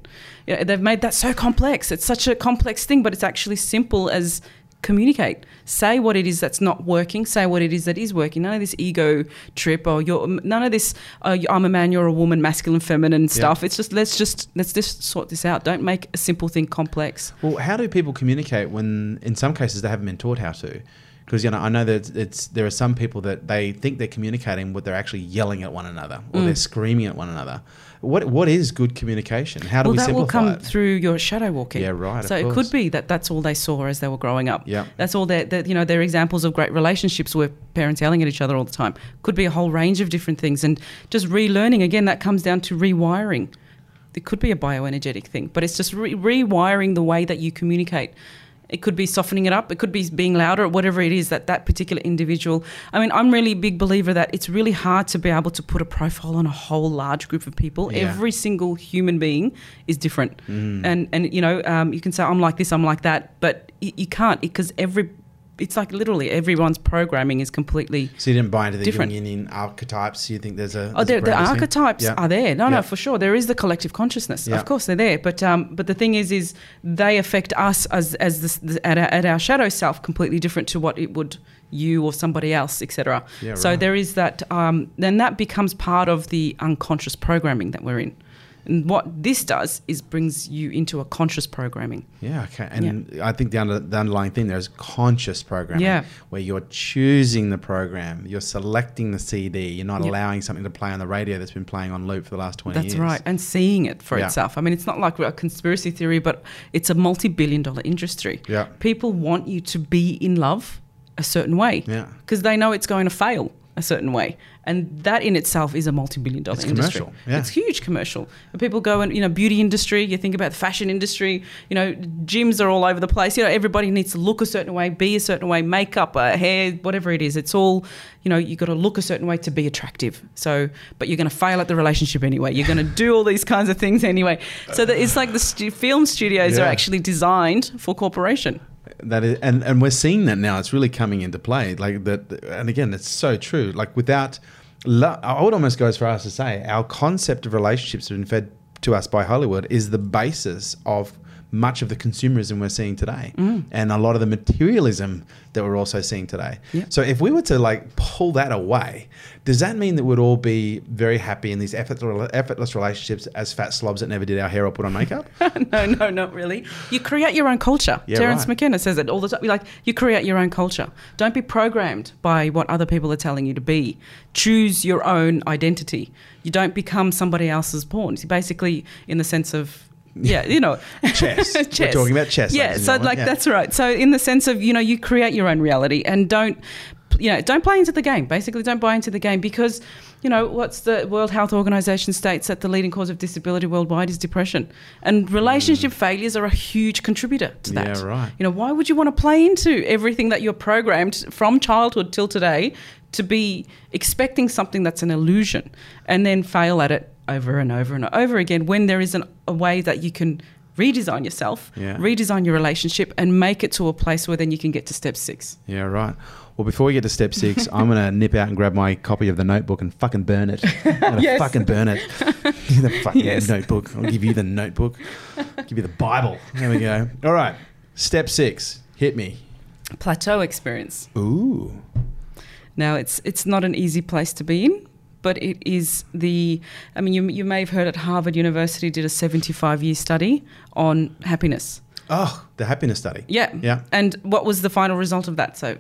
Yeah, they've made that so complex. It's such a complex thing, but it's actually simple as communicate. Say what it is that's not working. Say what it is that is working. None of this ego trip or you're none of this. Uh, I'm a man, you're a woman, masculine, feminine stuff. It's just let's just let's just sort this out. Don't make a simple thing complex. Well, how do people communicate when, in some cases, they haven't been taught how to? Because you know, I know that it's there are some people that they think they're communicating, but they're actually yelling at one another or Mm. they're screaming at one another. What what is good communication? How do well, we that will come it? through your shadow walking. Yeah, right, So it could be that that's all they saw as they were growing up. Yeah. That's all that that you know. They're examples of great relationships where parents yelling at each other all the time. Could be a whole range of different things, and just relearning again. That comes down to rewiring. It could be a bioenergetic thing, but it's just re- rewiring the way that you communicate. It could be softening it up. It could be being louder, whatever it is that that particular individual. I mean, I'm really a big believer that it's really hard to be able to put a profile on a whole large group of people. Yeah. Every single human being is different, Mm. and and you know, um, you can say I'm like this, I'm like that, but you, you can't because every. It's like literally everyone's programming is completely So you didn't buy into the Different. Jungian archetypes. You think there's a Oh, there's a the, the archetypes Yeah. are there. No, Yeah. no, for sure. There is the collective consciousness. Yeah. Of course, they're there. But um, but the thing is, is they affect us as as this, the, at, our, at our shadow self completely different to what it would you or somebody else, etc. Yeah, so right. there is that. Um, then that becomes part of the unconscious programming that we're in. And what this does is brings you into a conscious programming. Yeah, okay. And I think the, under, the underlying thing there is conscious programming. Yeah. Where you're choosing the program, you're selecting the CD, you're not allowing something to play on the radio that's been playing on loop for the last 20 That's years. That's right, and seeing it for Yeah. itself. I mean, it's not like a conspiracy theory, but it's a multi-billion-dollar industry. Yeah. people want you to be in love a certain way Yeah. because they know it's going to fail a certain way. And that in itself is a multi-billion dollar It's industry. commercial, yeah. it's huge commercial. People go and you know beauty industry you think about the fashion industry you know gyms are all over the place. You know everybody needs to look a certain way be a certain way makeup uh, hair whatever it is. It's all you know you got to look a certain way to be attractive. So but you're going to fail at the relationship anyway. You're going to do all these kinds of things anyway. So that it's like the stu- film studios Yeah. are actually designed for corporation That is, and, and we're seeing that now. It's really coming into play. Like that, and again, it's so true. Like without, lo- I would almost go as far as to say, our concept of relationships have been fed to us by Hollywood is the basis of much of the consumerism we're seeing today mm. and a lot of the materialism that we're also seeing today. Yeah. So if we were to like pull that away, does that mean that we'd all be very happy in these effortless, effortless relationships as fat slobs that never did our hair or put on makeup? no, no, not really. You create your own culture. Yeah, Terence right. McKenna says it all the time. Like you create your own culture. Don't be programmed by what other people are telling you to be. Choose your own identity. You don't become somebody else's pawn. You basically, in the sense of yeah, you know, Chess. We're talking about chess, Yeah, so like Yeah. that's right. So in the sense of you know, you create your own reality and don't you know, don't play into the game. Basically, don't buy into the game because you know what's the World Health Organization states that the leading cause of disability worldwide is depression, and relationship failures are a huge contributor to that. Mm. Yeah, right. You know, why would you want to play into everything that you're programmed from childhood till today to be expecting something that's an illusion and then fail at it over and over and over again when there isn't a way that you can redesign yourself, Yeah. redesign your relationship, and make it to a place where then you can get to step six. Yeah, right. Well, before we get to step six, I'm going to nip out and grab my copy of the notebook and fucking burn it. I'm going to Yes. fucking burn it. the fucking Yes. notebook. I'll give you the notebook. I'll give you the Bible. There we go. All right. Step six. Hit me. Plateau experience. Ooh. Now, it's it's not an easy place to be in, but it is the. I mean, you you may have heard at Harvard University did a 75 year study on happiness. Oh, the happiness study. Yeah. Yeah. And what was the final result of that? So,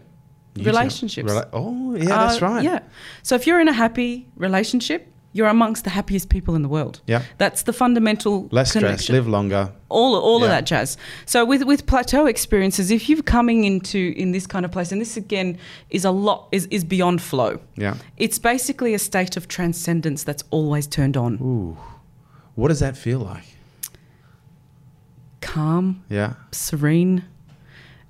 You relationships. Rela- oh, yeah, that's Uh, right. Yeah. So if you're in a happy relationship, you're amongst the happiest people in the world. Yeah. That's the fundamental Less stress, live longer. all all Yeah. of that jazz. So with with plateau experiences, if you're coming into in this kind of place, and this again is a lot is is beyond flow. Yeah. It's basically a state of transcendence that's always turned on, Ooh. What does that feel like? calm, Yeah. serene.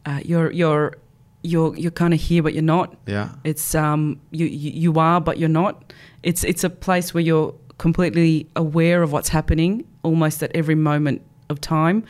Uh, you're you're you're you're kind of here, but you're not. Yeah. It's um you, you you are, but you're not. It's it's a place where you're completely aware of what's happening, almost at every moment of time.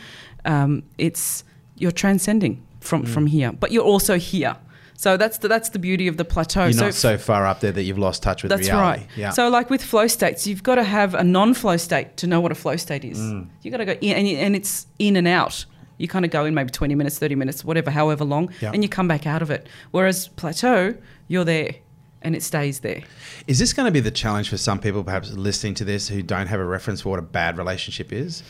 Um, it's you're transcending Mm. from from here, but you're also here. So that's the that's the beauty of the plateau. You're so not so far up there that you've lost touch with that's reality. right. Yeah. So, like with flow states, you've got to have a non-flow state to know what a flow state is. Mm. You got to go in, and, and it's in and out. You kind of go in maybe twenty minutes, thirty minutes, whatever, however long, Yeah. and you come back out of it. Whereas plateau, you're there, and it stays there. Is this going to be the challenge for some people, perhaps listening to this, who don't have a reference for what a bad relationship is?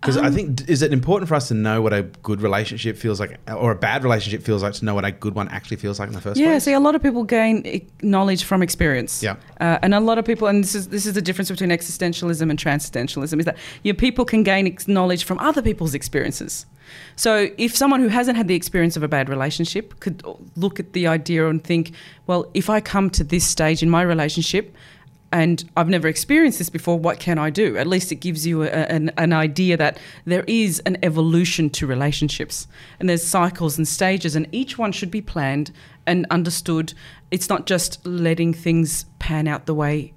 Because Um, I think is it important for us to know what a good relationship feels like, or a bad relationship feels like, to know what a good one actually feels like in the first Yeah, place? Yeah, see, a lot of people gain knowledge from experience. Yeah. uh, and a lot of people, and this is this is the difference between existentialism and transcendentalism, is that your people can gain knowledge from other people's experiences. So, if someone who hasn't had the experience of a bad relationship could look at the idea and think, well, if I come to this stage in my relationship. And I've never experienced this before. What can I do? At least it gives you a, an, an idea that there is an evolution to relationships, and there's cycles and stages, and each one should be planned and understood. It's not just letting things pan out the way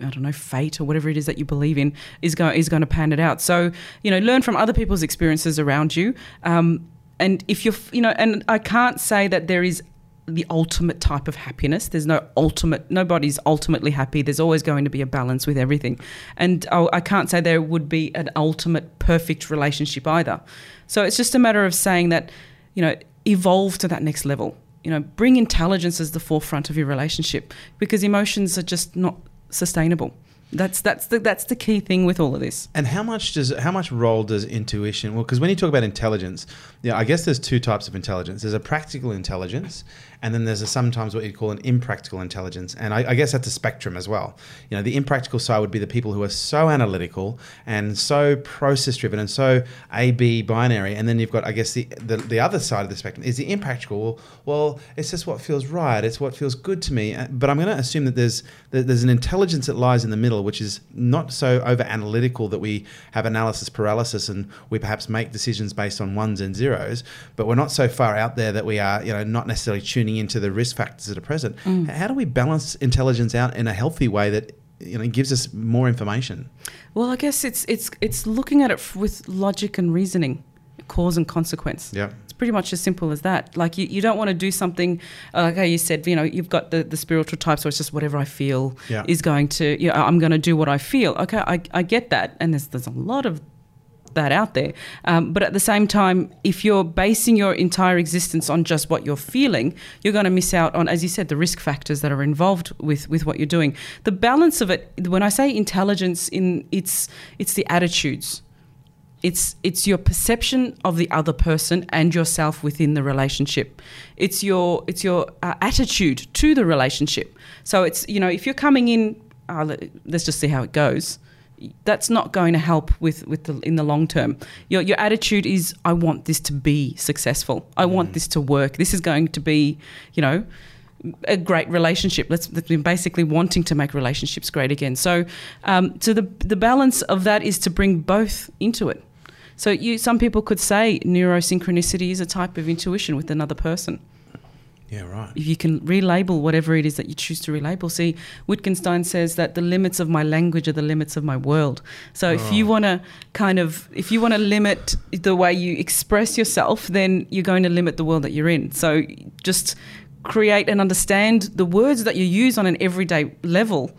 I don't know, fate or whatever it is that you believe in is going is going to pan it out. So you know, learn from other people's experiences around you. Um, and if you're, you know, and I can't say that there is the ultimate type of happiness. There's no ultimate. Nobody's ultimately happy. There's always going to be a balance with everything. And I, I can't say there would be an ultimate perfect relationship either. So it's just a matter of saying that, you know, evolve to that next level. You know, bring intelligence as the forefront of your relationship because emotions are just not sustainable. That's that's the that's the key thing with all of this. And how much does how much role does intuition? Well, because when you talk about intelligence, yeah, I guess there's two types of intelligence. There's a practical intelligence, and then there's a sometimes what you'd call an impractical intelligence. And I, I guess that's a spectrum as well. You know, the impractical side would be the people who are so analytical and so process driven and so A B binary. And then you've got, I guess, the, the the other side of the spectrum is the impractical. Well, it's just what feels right. It's what feels good to me. Uh, But I'm going to assume that there's that there's an intelligence that lies in the middle, which is not so over analytical that we have analysis paralysis and we perhaps make decisions based on ones and zeros. But we're not so far out there that we are, you know, not necessarily tuning into the risk factors that are present. How do we balance intelligence out in a healthy way that you know gives us more information? Well, I guess it's it's it's looking at it f- with logic and reasoning, cause and consequence. Yeah. It's pretty much as simple as that. Like you, you don't want to do something uh, like how you said, you know, you've got the, the spiritual type, so it's just whatever I feel Yeah. is going to, you know, I'm going to do what I feel. Okay, I, I get that. And there's, there's a lot of that out there. Um, but at the same time, if you're basing your entire existence on just what you're feeling, you're going to miss out on, as you said, the risk factors that are involved with with what you're doing. The balance of it. When I say intelligence, in it's it's the attitudes. It's it's your perception of the other person and yourself within the relationship. It's your it's your uh, attitude to the relationship. So it's you know if you're coming in, uh, let- let's just see how it goes. That's not going to help with with the in the long term. Your your attitude is I want this to be successful. I want this to work. This is going to be you know a great relationship. Let's basically wanting to make relationships great again. So, um, so the the balance of that is to bring both into it. So you, some people could say neurosynchronicity is a type of intuition with another person. Yeah, right. If you can relabel whatever it is that you choose to relabel. See, Wittgenstein says that the limits of my language are the limits of my world. So if you oh. want to kind of, if you want to limit the way you express yourself, then you're going to limit the world that you're in. So just create and understand the words that you use on an everyday level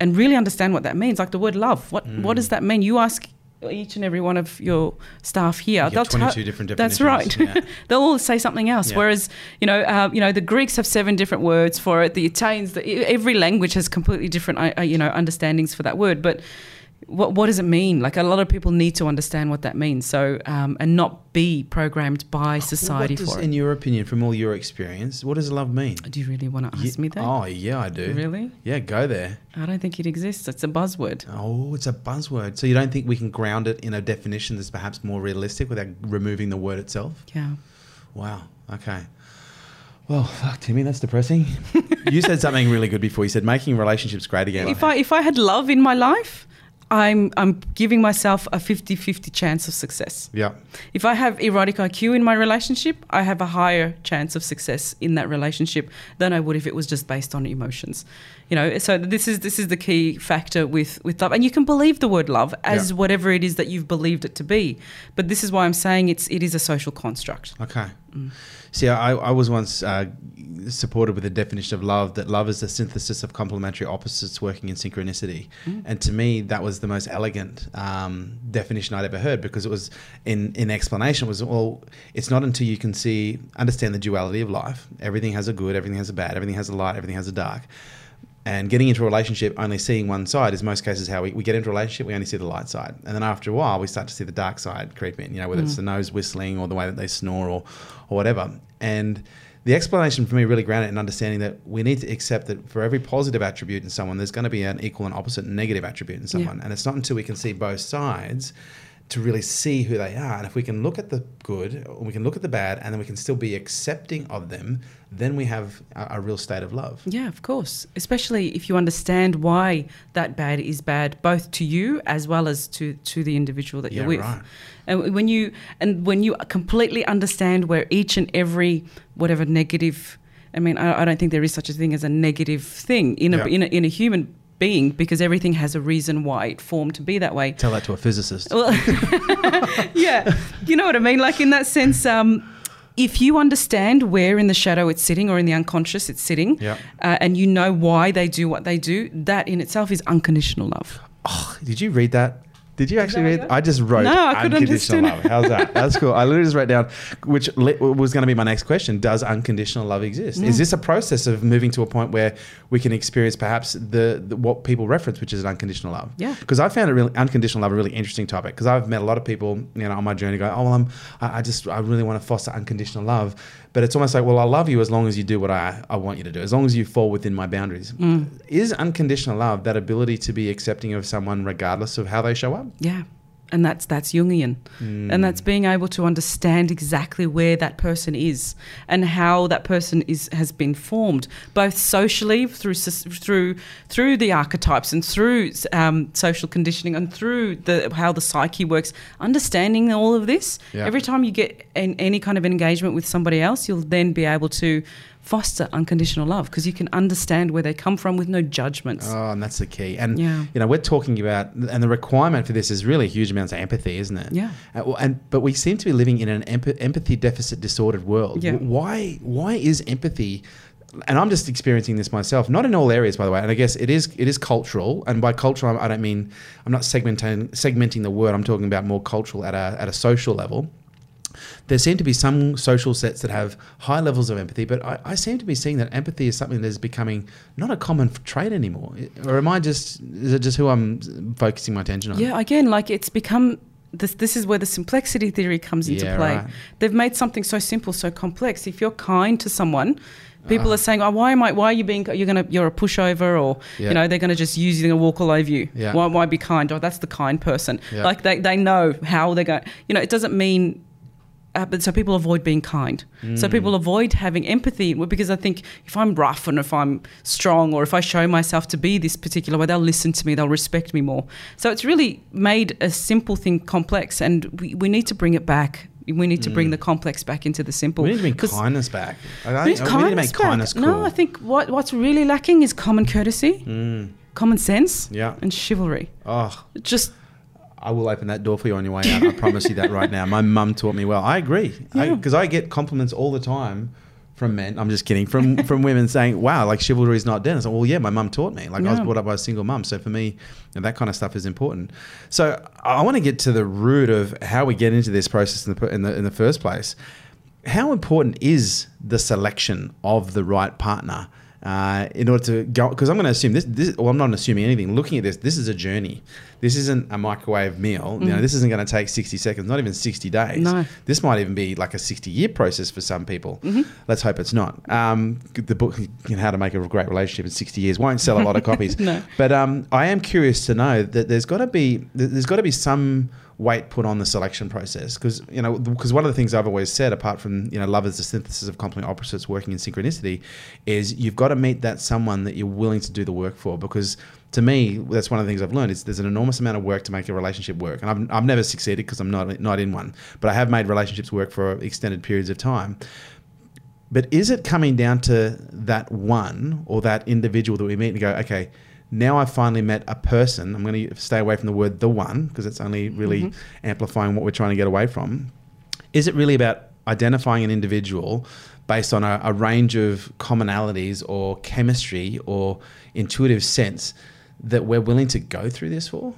and really understand what that means. Like the word love. What what mm. does that mean? You ask each and every one of your staff here. You they'll tell- 22 different definitions. That's right. yeah. They'll all say something else. Yeah. Whereas, you know, uh, you know, the Greeks have seven different words for it. The Italians, the, every language has completely different, uh, uh, you know, understandings for that word. But what what does it mean? Like a lot of people need to understand what that means. So, um, and not be programmed by society what does, for in your opinion, from all your experience, what does love mean? Do you really want to ask me that? Oh, yeah, I do. Really? Yeah, go there. I don't think it exists. It's a buzzword. Oh, it's a buzzword. So you don't think we can ground it in a definition that's perhaps more realistic without removing the word itself? Yeah. Wow. Okay. Well, fuck, Timmy, that's depressing. you said something really good before. You said making relationships great again. If I if I had love in my life, I'm I'm giving myself a 50-50 chance of success. yeah. If I have erotic IQ in my relationship, I have a higher chance of success in that relationship than I would if it was just based on emotions. You know, so this is this is the key factor with with love, and you can believe the word love as Yeah. whatever it is that you've believed it to be, but this is why I'm saying it's it is a social construct. Okay. Mm. See, I, I was once uh, supported with the definition of love that love is the synthesis of complementary opposites working in synchronicity. Mm. And to me, that was the most elegant um, definition I'd ever heard because it was in, in explanation was, well, it's not until you can see, understand the duality of life. Everything has a good, everything has a bad, everything has a light, everything has a dark. And getting into a relationship, only seeing one side is most cases how we, we get into a relationship, we only see the light side. And then after a while, we start to see the dark side creep in, you know, whether it's mm. the nose whistling or the way that they snore or, or whatever. And the explanation for me really grounded in understanding that we need to accept that for every positive attribute in someone, there's going to be an equal and opposite negative attribute in someone. And it's not until we can see both sides to really see who they are. And if we can look at the good, or we can look at the bad, and then we can still be accepting of them, then we have a, a real state of love. Yeah, of course. Especially if you understand why that bad is bad, both to you as well as to, to the individual that Yeah, you're with. right. And when you and when you completely understand where each and every whatever negative, I mean, I, I don't think there is such a thing as a negative thing in a, Yeah. in a in a human being because everything has a reason why it formed to be that way. Tell that to a physicist. Well, yeah, you know what I mean. Like in that sense, um, if you understand where in the shadow it's sitting or in the unconscious it's sitting, Yeah. uh, and you know why they do what they do, that in itself is unconditional love. Oh, did you read that? Did you actually read? I just wrote No, I couldn't unconditional love. How's that? That's cool. I literally just wrote down, which was going to be my next question: Does unconditional love exist? Is mm. this a process of moving to a point where we can experience perhaps the, the what people reference, which is an unconditional love? Yeah. Because I found it really unconditional love a really interesting topic. Because I've met a lot of people, you know, on my journey, go, oh well, I'm, I, I just, I really want to foster unconditional love. But it's almost like, well, I love you as long as you do what I, I want you to do, as long as you fall within my boundaries. Mm. Is unconditional love that ability to be accepting of someone regardless of how they show up? Yeah. And that's that's Jungian, and that's being able to understand exactly where that person is and how that person is has been formed, both socially through through through the archetypes and through um, social conditioning and through the how the psyche works. Understanding all of this, Yeah. every time you get an, any kind of engagement with somebody else, you'll then be able to foster unconditional love because you can understand where they come from with no judgments. Oh, and that's the key. And Yeah. you know, we're talking about, and the requirement for this is really huge amounts of empathy, isn't it? Yeah. Uh, well, and but we seem to be living in an emp- empathy deficit disordered world. Yeah. Why? Why is empathy and I'm just experiencing this myself, not in all areas, by the way. And I guess it is it is cultural, and by cultural, I don't mean I'm not segmenting segmenting the word. I'm talking about more cultural at a at a social level. There seem to be some social sets that have high levels of empathy, but I, I seem to be seeing that empathy is something that is becoming not a common trait anymore. Or am I just is it just who I'm focusing my attention on? Yeah, again, like it's become this this is where the complexity theory comes into Yeah, play. right. They've made something so simple so complex. If you're kind to someone, people Ah. are saying, "Oh, why am I? Why are you being? You're gonna you're a pushover, or Yeah. you know they're gonna just use you, they're gonna walk all over you. Yeah. Why, why be kind? Oh, that's the kind person. Like they they know how they're going. You know, it doesn't mean. Uh, but so people avoid being kind. Mm. So people avoid having empathy because I think if I'm rough and if I'm strong or if I show myself to be this particular way, they'll listen to me, they'll respect me more. So it's really made a simple thing complex, and we, we need to bring it back. We need to bring the complex back into the simple. Mm. We need to bring kindness back. I, we need we need to kindness make back. kindness cool. No, I think what what's really lacking is common courtesy, Mm. common sense, Yeah. and chivalry. Oh, Just I will open that door for you on your way out. I promise you that right now. My mum taught me well. I agree Yeah. because I, get compliments all the time from men. I'm just kidding. From from women saying, "Wow, like chivalry is not dead." I said, "Well, yeah, my mum taught me. Like I was brought up by a single mum, so for me, you know, that kind of stuff is important." So I want to get to the root of how we get into this process in the in the in the first place. How important is the selection of the right partner? Uh, in order to go, because I'm going to assume this, this. Well, I'm not assuming anything. Looking at this, this is a journey. This isn't a microwave meal. You know, this isn't going to take 60 seconds, not even 60 days. No. This might even be like a 60 year process for some people. Let's hope it's not. Um, the book, you know, How to Make a Great Relationship in 60 Years, won't sell a lot of copies. No. But um, I am curious to know that there's got to be there's got to be some weight put on the selection process. Because you know because one of the things I've always said apart from you know love is the synthesis of complementary opposites working in synchronicity is you've got to meet that someone that you're willing to do the work for. Because to me that's one of the things I've learned is there's an enormous amount of work to make a relationship work. And I've, I've never succeeded because I'm not not in one. But I have made relationships work for extended periods of time. But is it coming down to that one or that individual that we meet and go, okay, now I've finally met a person. I'm going to stay away from the word the one because it's only really mm-hmm. amplifying what we're trying to get away from. Is it really about identifying an individual based on a, a range of commonalities or chemistry or intuitive sense that we're willing to go through this for?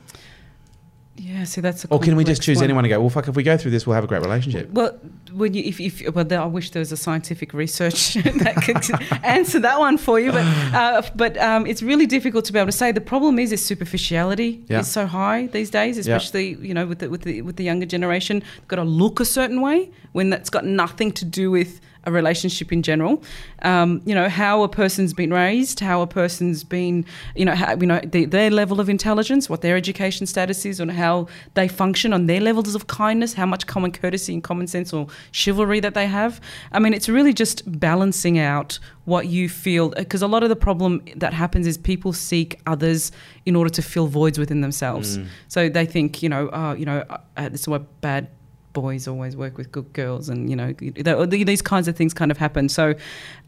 Yeah, see that's a Or can we just choose one. anyone and go, well, fuck, if we go through this, we'll have a great relationship? Well, when you, if, if well, there, I wish there was a scientific research that could answer that one for you, but uh, but um, it's really difficult to be able to say. The problem is, is superficiality Yeah. is so high these days, especially you know with the, with the with the younger generation. They've got to look a certain way when that's got nothing to do with a relationship in general. Um, you know how a person's been raised, how a person's been, you know, how, you know the, their level of intelligence, what their education status is, and how they function on their levels of kindness, how much common courtesy and common sense or chivalry that they have. I mean, it's really just balancing out what you feel because a lot of the problem that happens is people seek others in order to fill voids within themselves. So they think, you know, uh, you know, uh, this is what bad boys always work with good girls, and you know, these kinds of things kind of happen. So.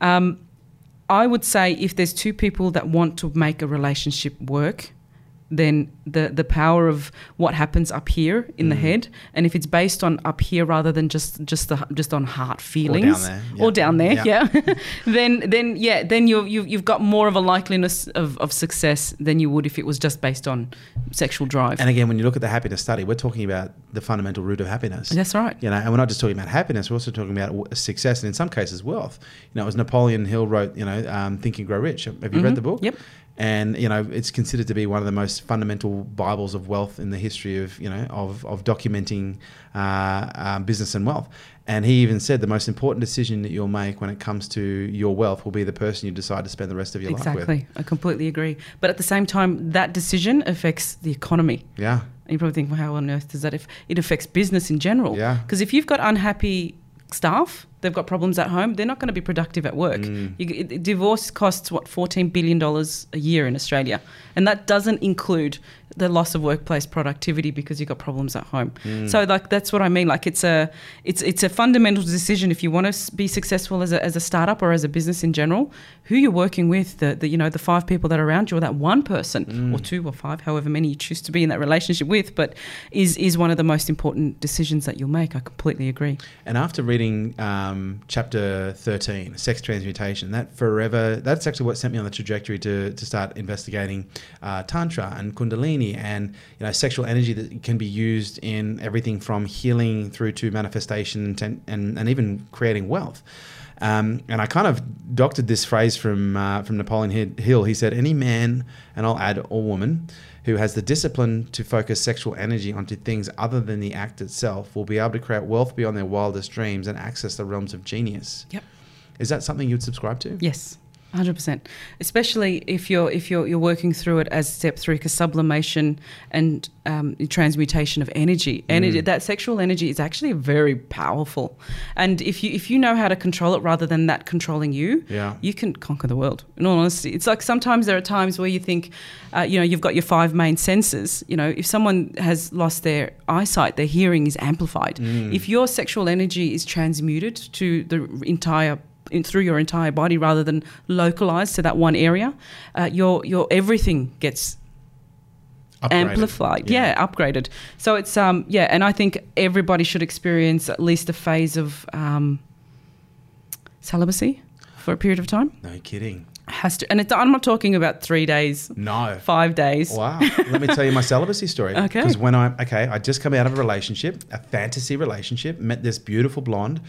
Um, I would say if there's two people that want to make a relationship work, then the the power of what happens up here in the head, and if it's based on up here rather than just just the just on heart feelings there, or yeah. down there, Yeah. yeah, then then yeah, then you you you've got more of a likeliness of, of success than you would if it was just based on sexual drive. And again, when you look at the happiness study, we're talking about the fundamental root of happiness. That's right. You know, and we're not just talking about happiness; we're also talking about success, and in some cases, wealth. You know, it was Napoleon Hill wrote, you know, um, "Think and Grow Rich." Have you read the book? Yep. And you know, it's considered to be one of the most fundamental bibles of wealth in the history of you know of of documenting uh, um, business and wealth. And he even said the most important decision that you'll make when it comes to your wealth will be the person you decide to spend the rest of your life with. Exactly. I completely agree. But at the same time, that decision affects the economy. Yeah. And you probably think, well, how on earth does that? If it affects business in general, Yeah. Because if you've got unhappy staff, they've got problems at home, they're not going to be productive at work. Mm. You, divorce costs what fourteen billion dollars a year in Australia, and that doesn't include the loss of workplace productivity because you've got problems at home. Mm. So like that's what I mean. Like it's a it's it's a fundamental decision if you want to be successful as a, as a startup or as a business in general. Who you're working with, the, the you know the five people that are around you, or that one person, Mm. or two or five, however many you choose to be in that relationship with, but is is one of the most important decisions that you'll make. I completely agree. And after reading um, um, chapter 13, sex transmutation. That forever, that's actually what sent me on the trajectory to, to start investigating uh, Tantra and Kundalini and you know sexual energy that can be used in everything from healing through to manifestation and, and, and even creating wealth. Um, and I kind of doctored this phrase from uh, from Napoleon Hill. He said, "Any man, and I'll add, or woman, who has the discipline to focus sexual energy onto things other than the act itself will be able to create wealth beyond their wildest dreams and access the realms of genius." Yep. Is that something you'd subscribe to? Yes. Hundred percent, especially if you're if you're you're working through it as step three, because sublimation and um, transmutation of energy, energy that sexual energy is actually very powerful, and if you if you know how to control it rather than that controlling you, Yeah. you can conquer the world. In all honesty, it's like sometimes there are times where you think, uh, you know, you've got your five main senses. You know, if someone has lost their eyesight, their hearing is amplified. If your sexual energy is transmuted to the entire in, through your entire body rather than localized to that one area, uh, your your everything gets Upgraded. amplified. Yeah. upgraded. So it's um yeah, and I think everybody should experience at least a phase of um, celibacy for a period of time. No kidding. Has to, and it's, I'm not talking about three days, No. five days. Wow. Let me tell you my celibacy story. Okay. Because when I, okay, I just come out of a relationship, a fantasy relationship, met this beautiful blonde.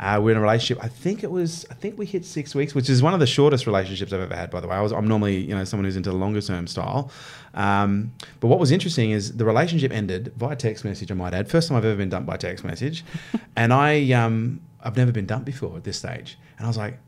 Uh, we're in a relationship. I think it was, I think we hit six weeks, which is one of the shortest relationships I've ever had, by the way. I was, I'm normally, you know, someone who's into the longer term style. Um, but what was interesting is the relationship ended via text message, I might add. First time I've ever been dumped by text message. and I, um, I've never been dumped before at this stage. And I was like,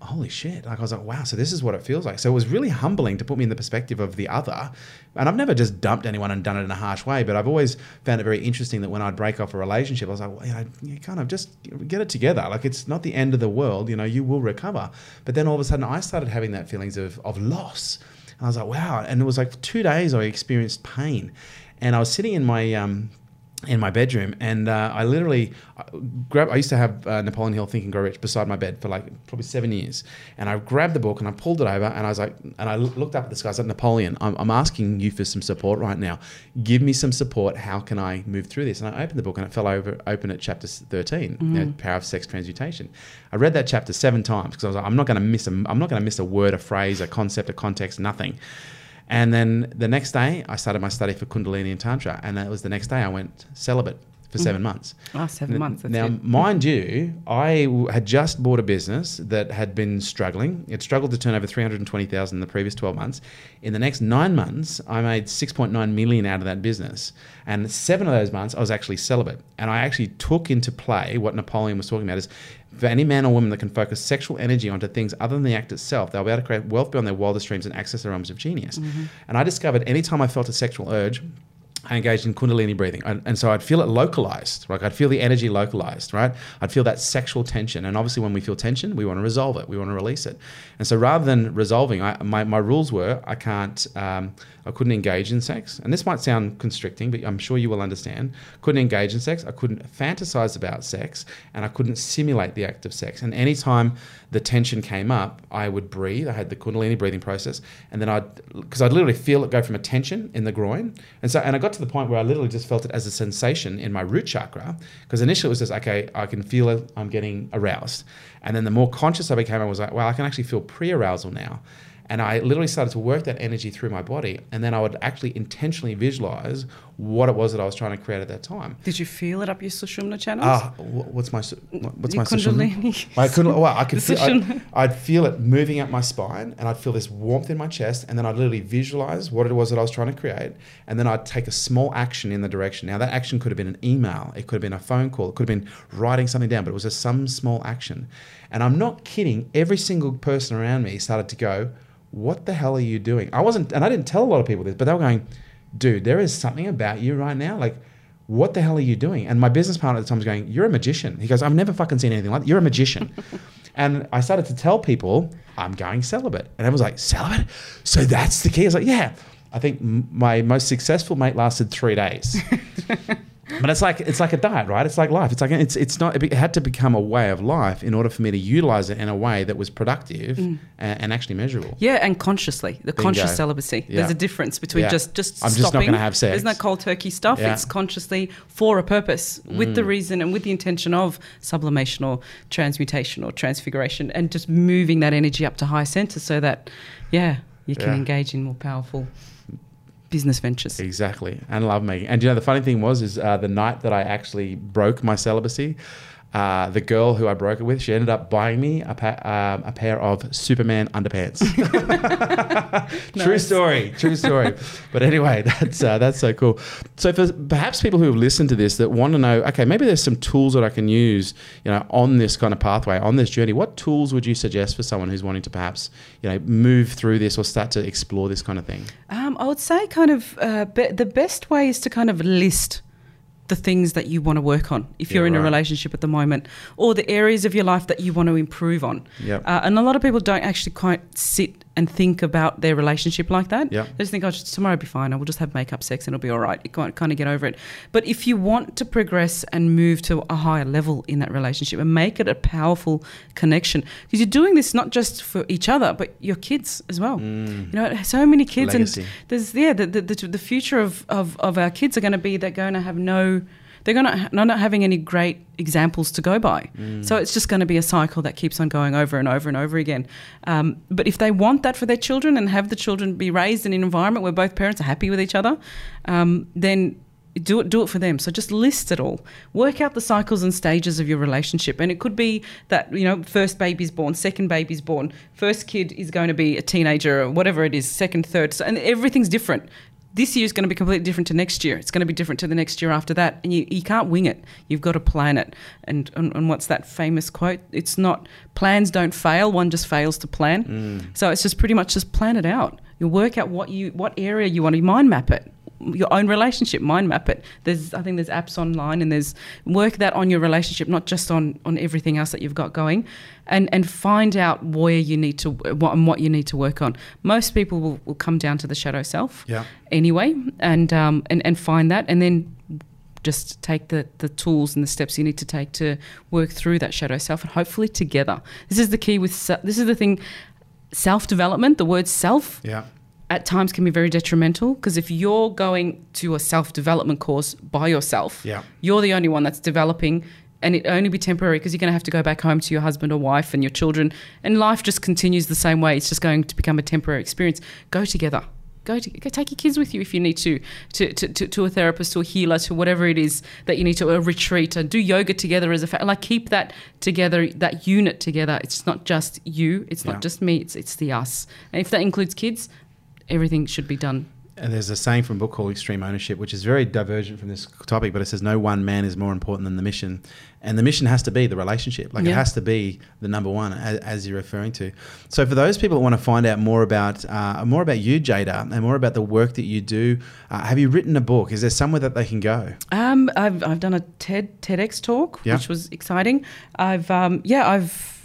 holy shit. Like i was like wow so this is what it feels like. So it was really humbling to put me in the perspective of the other. And i've never just dumped anyone and done it in a harsh way but i've always found it very interesting that when i'd break off a relationship i was like well, you know you kind of just get it together. Like it's not the end of the world you know you will recover. But then all of a sudden i started having that feelings of, of loss. And i was like wow. And it was like two days i experienced pain. And i was sitting in my um, in my bedroom, and uh, I literally uh, grab. I used to have uh, Napoleon Hill Think and Grow Rich beside my bed for like probably seven years, and I grabbed the book and I pulled it over, and I was like, and I looked up at this guy. I said, Napoleon, I'm, I'm asking you for some support right now. Give me some support. How can I move through this? And I opened the book, and it fell over open at chapter 13, you know, Power of Sex Transmutation. I read that chapter seven times because I was like, I'm not going to miss a, I'm not going to miss a word, a phrase, a concept, a context, nothing. And then the next day, I started my study for Kundalini and Tantra. And that was the next day I went celibate for mm. seven months. Ah, seven N- months. That's now, good. Mm. mind you, I w- had just bought a business that had been struggling. It struggled to turn over 320,000 in the previous 12 months. In the next nine months, I made 6.9 million out of that business. And seven of those months, I was actually celibate. And I actually took into play what Napoleon was talking about is for any man or woman that can focus sexual energy onto things other than the act itself, they'll be able to create wealth beyond their wildest dreams and access the realms of genius. Mm-hmm. And I discovered anytime I felt a sexual urge, I engaged in Kundalini breathing. And, and so I'd feel it localized, right? I'd feel the energy localized, right? I'd feel that sexual tension. And obviously, when we feel tension, we want to resolve it, we want to release it. And so rather than resolving, I, my, my rules were I can't, um, I couldn't engage in sex. And this might sound constricting, but I'm sure you will understand. Couldn't engage in sex. I couldn't fantasize about sex. And I couldn't simulate the act of sex. And anytime the tension came up, I would breathe. I had the Kundalini breathing process. And then I'd, because I'd literally feel it go from a tension in the groin. And so, and I got to the point where I literally just felt it as a sensation in my root chakra. Because initially it was just, okay, I can feel it, I'm getting aroused. And then the more conscious I became, I was like, wow, I can actually feel pre arousal now. And I literally started to work that energy through my body. And then I would actually intentionally visualize what it was that I was trying to create at that time. Did you feel it up your Sushumna channels? Ah, wh- what's my what's Your my sushumna? Kundalini. I couldn't. Well, I could feel. I'd. I'd feel it moving up my spine, and I'd feel this warmth in my chest, and then I'd literally visualize what it was that I was trying to create, and then I'd take a small action in the direction. Now that action could have been an email, it could have been a phone call, it could have been writing something down, but it was just some small action. And I'm not kidding. Every single person around me started to go, "What the hell are you doing?" I wasn't, and I didn't tell a lot of people this, but they were going, "Dude, there is something about you right now, like." what the hell are you doing? And my business partner at the time was going, You're a magician. He goes, I've never fucking seen anything like that. You're a magician. and I started to tell people, I'm going celibate. And I was like, Celibate? So that's the key. I was like, Yeah. I think my most successful mate lasted three days. but it's like it's like a diet, right? It's like life. It's like it's it's not. It had to become a way of life in order for me to utilize it in a way that was productive and, and actually measurable. Yeah, and consciously, the conscious celibacy. Yeah. There's a difference between Yeah. just just I'm just not stopping. gonna have sex. There's no cold turkey stuff. Yeah. Mm. It's consciously for a purpose, with the reason and with the intention of sublimation or transmutation or transfiguration, and just moving that energy up to higher centers so that, yeah, you can engage in more powerful business ventures. Exactly, and love making. And you know, the funny thing was, is uh, the night that I actually broke my celibacy, uh, the girl who I broke it with, she ended up buying me a, pa- um, a pair of Superman underpants. True Nice. story, true story. but anyway, that's uh, that's so cool. So for perhaps people who have listened to this that want to know, okay, maybe there's some tools that I can use, you know, on this kind of pathway, on this journey. What tools would you suggest for someone who's wanting to perhaps, you know, move through this or start to explore this kind of thing? Um, I would say, kind of, uh, be- the best way is to kind of list the things that you want to work on if Yeah, you're in a relationship at the moment, or the areas of your life that you want to improve on. Yep. Uh, and a lot of people don't actually quite sit and think about their relationship like that. Yeah. They just think, oh, just- tomorrow will be fine. I will just have makeup sex and it'll be all right. You can't kind of get over it. But if you want to progress and move to a higher level in that relationship and make it a powerful connection, because you're doing this not just for each other, but your kids as well. Mm. You know, so many kids Legacy. and there's yeah the the, the, the future of, of, of our kids are going to be they're going to have no they're going to not having any great examples to go by. So it's just going to be a cycle that keeps on going over and over and over again. Um, but if they want that for their children and have the children be raised in an environment where both parents are happy with each other um, then do it do it for them. So just list it all. Work out the cycles and stages of your relationship. And it could be that you know first baby's born second baby's born first kid is going to be a teenager or whatever it is second third. So, and everything's different this year is going to be completely different to next year. It's going to be different to the next year after that. And you, you can't wing it. You've got to plan it. And, and, and what's that famous quote? It's not plans don't fail, one just fails to plan. Mm. So it's just pretty much just plan it out. You work out what you what area you want to mind map it. Your own relationship, mind map it. There's I think there's apps online and there's work that on your relationship, not just on on everything else that you've got going, and and find out where you need to what and what you need to work on. Most people will, will come down to the shadow self Yeah. anyway and um, and and find that and then just take the the tools and the steps you need to take to work through that shadow self and hopefully together this is the key with this is the thing self development the word self Yeah. At times can be very detrimental because if you're going to a self development course by yourself Yeah. you're the only one that's developing and it only be temporary because you're going to have to go back home to your husband or wife and your children and life just continues the same way. It's just going to become a temporary experience. Go together. Go to go take your kids with you if you need to to, to, to, to a therapist to a healer to whatever it is that you need to a retreat and do yoga together as a fa- like keep that together that unit together. It's not just you. It's Yeah. not just me. It's it's the us. And if that includes kids everything should be done And there's a saying from a book called Extreme Ownership, which is very divergent from this topic, but it says no one man is more important than the mission. And the mission has to be the relationship. Like it has to be the number one, as, as you're referring to. So for those people that want to find out more about uh, more about you, Jaida, and more about the work that you do, uh, have you written a book? Is there somewhere that they can go? Um, I've, I've done a TED TEDx talk, Yeah. which was exciting. I've um, yeah, I've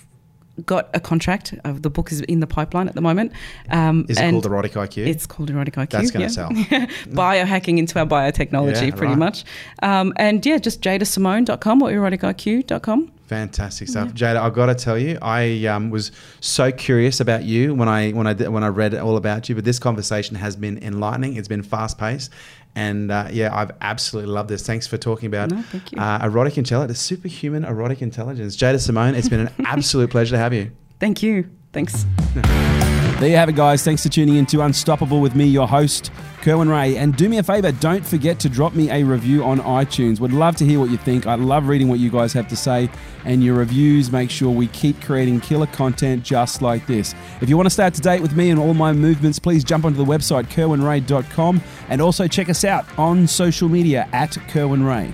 got a contract. Uh, the book is in the pipeline at the moment. Um, Is it called Erotic IQ? It's called Erotic IQ. That's gonna yeah. sell. Biohacking into our biotechnology, Yeah, pretty right. much. Um, and yeah, just jaidasimone.com or erotiqiq.com. Fantastic stuff, Jaida. I've got to tell you, I um, was so curious about you when I when I when I read all about you. But this conversation has been enlightening. It's been fast paced, and uh, yeah, I've absolutely loved this. Thanks for talking about No, uh, erotic intelligence, superhuman erotic intelligence. Jaida Simone, it's been an absolute pleasure to have you. Thank you. Thanks. There you have it, guys. Thanks for tuning in to Unstoppable with me, your host, Kerwin Rae. And do me a favor, don't forget to drop me a review on iTunes. Would love to hear what you think. I love reading what you guys have to say. And your reviews make sure we keep creating killer content just like this. If you want to stay up to date with me and all my movements, please jump onto the website, kerwinrae.com. And also check us out on social media at Kerwin Rae.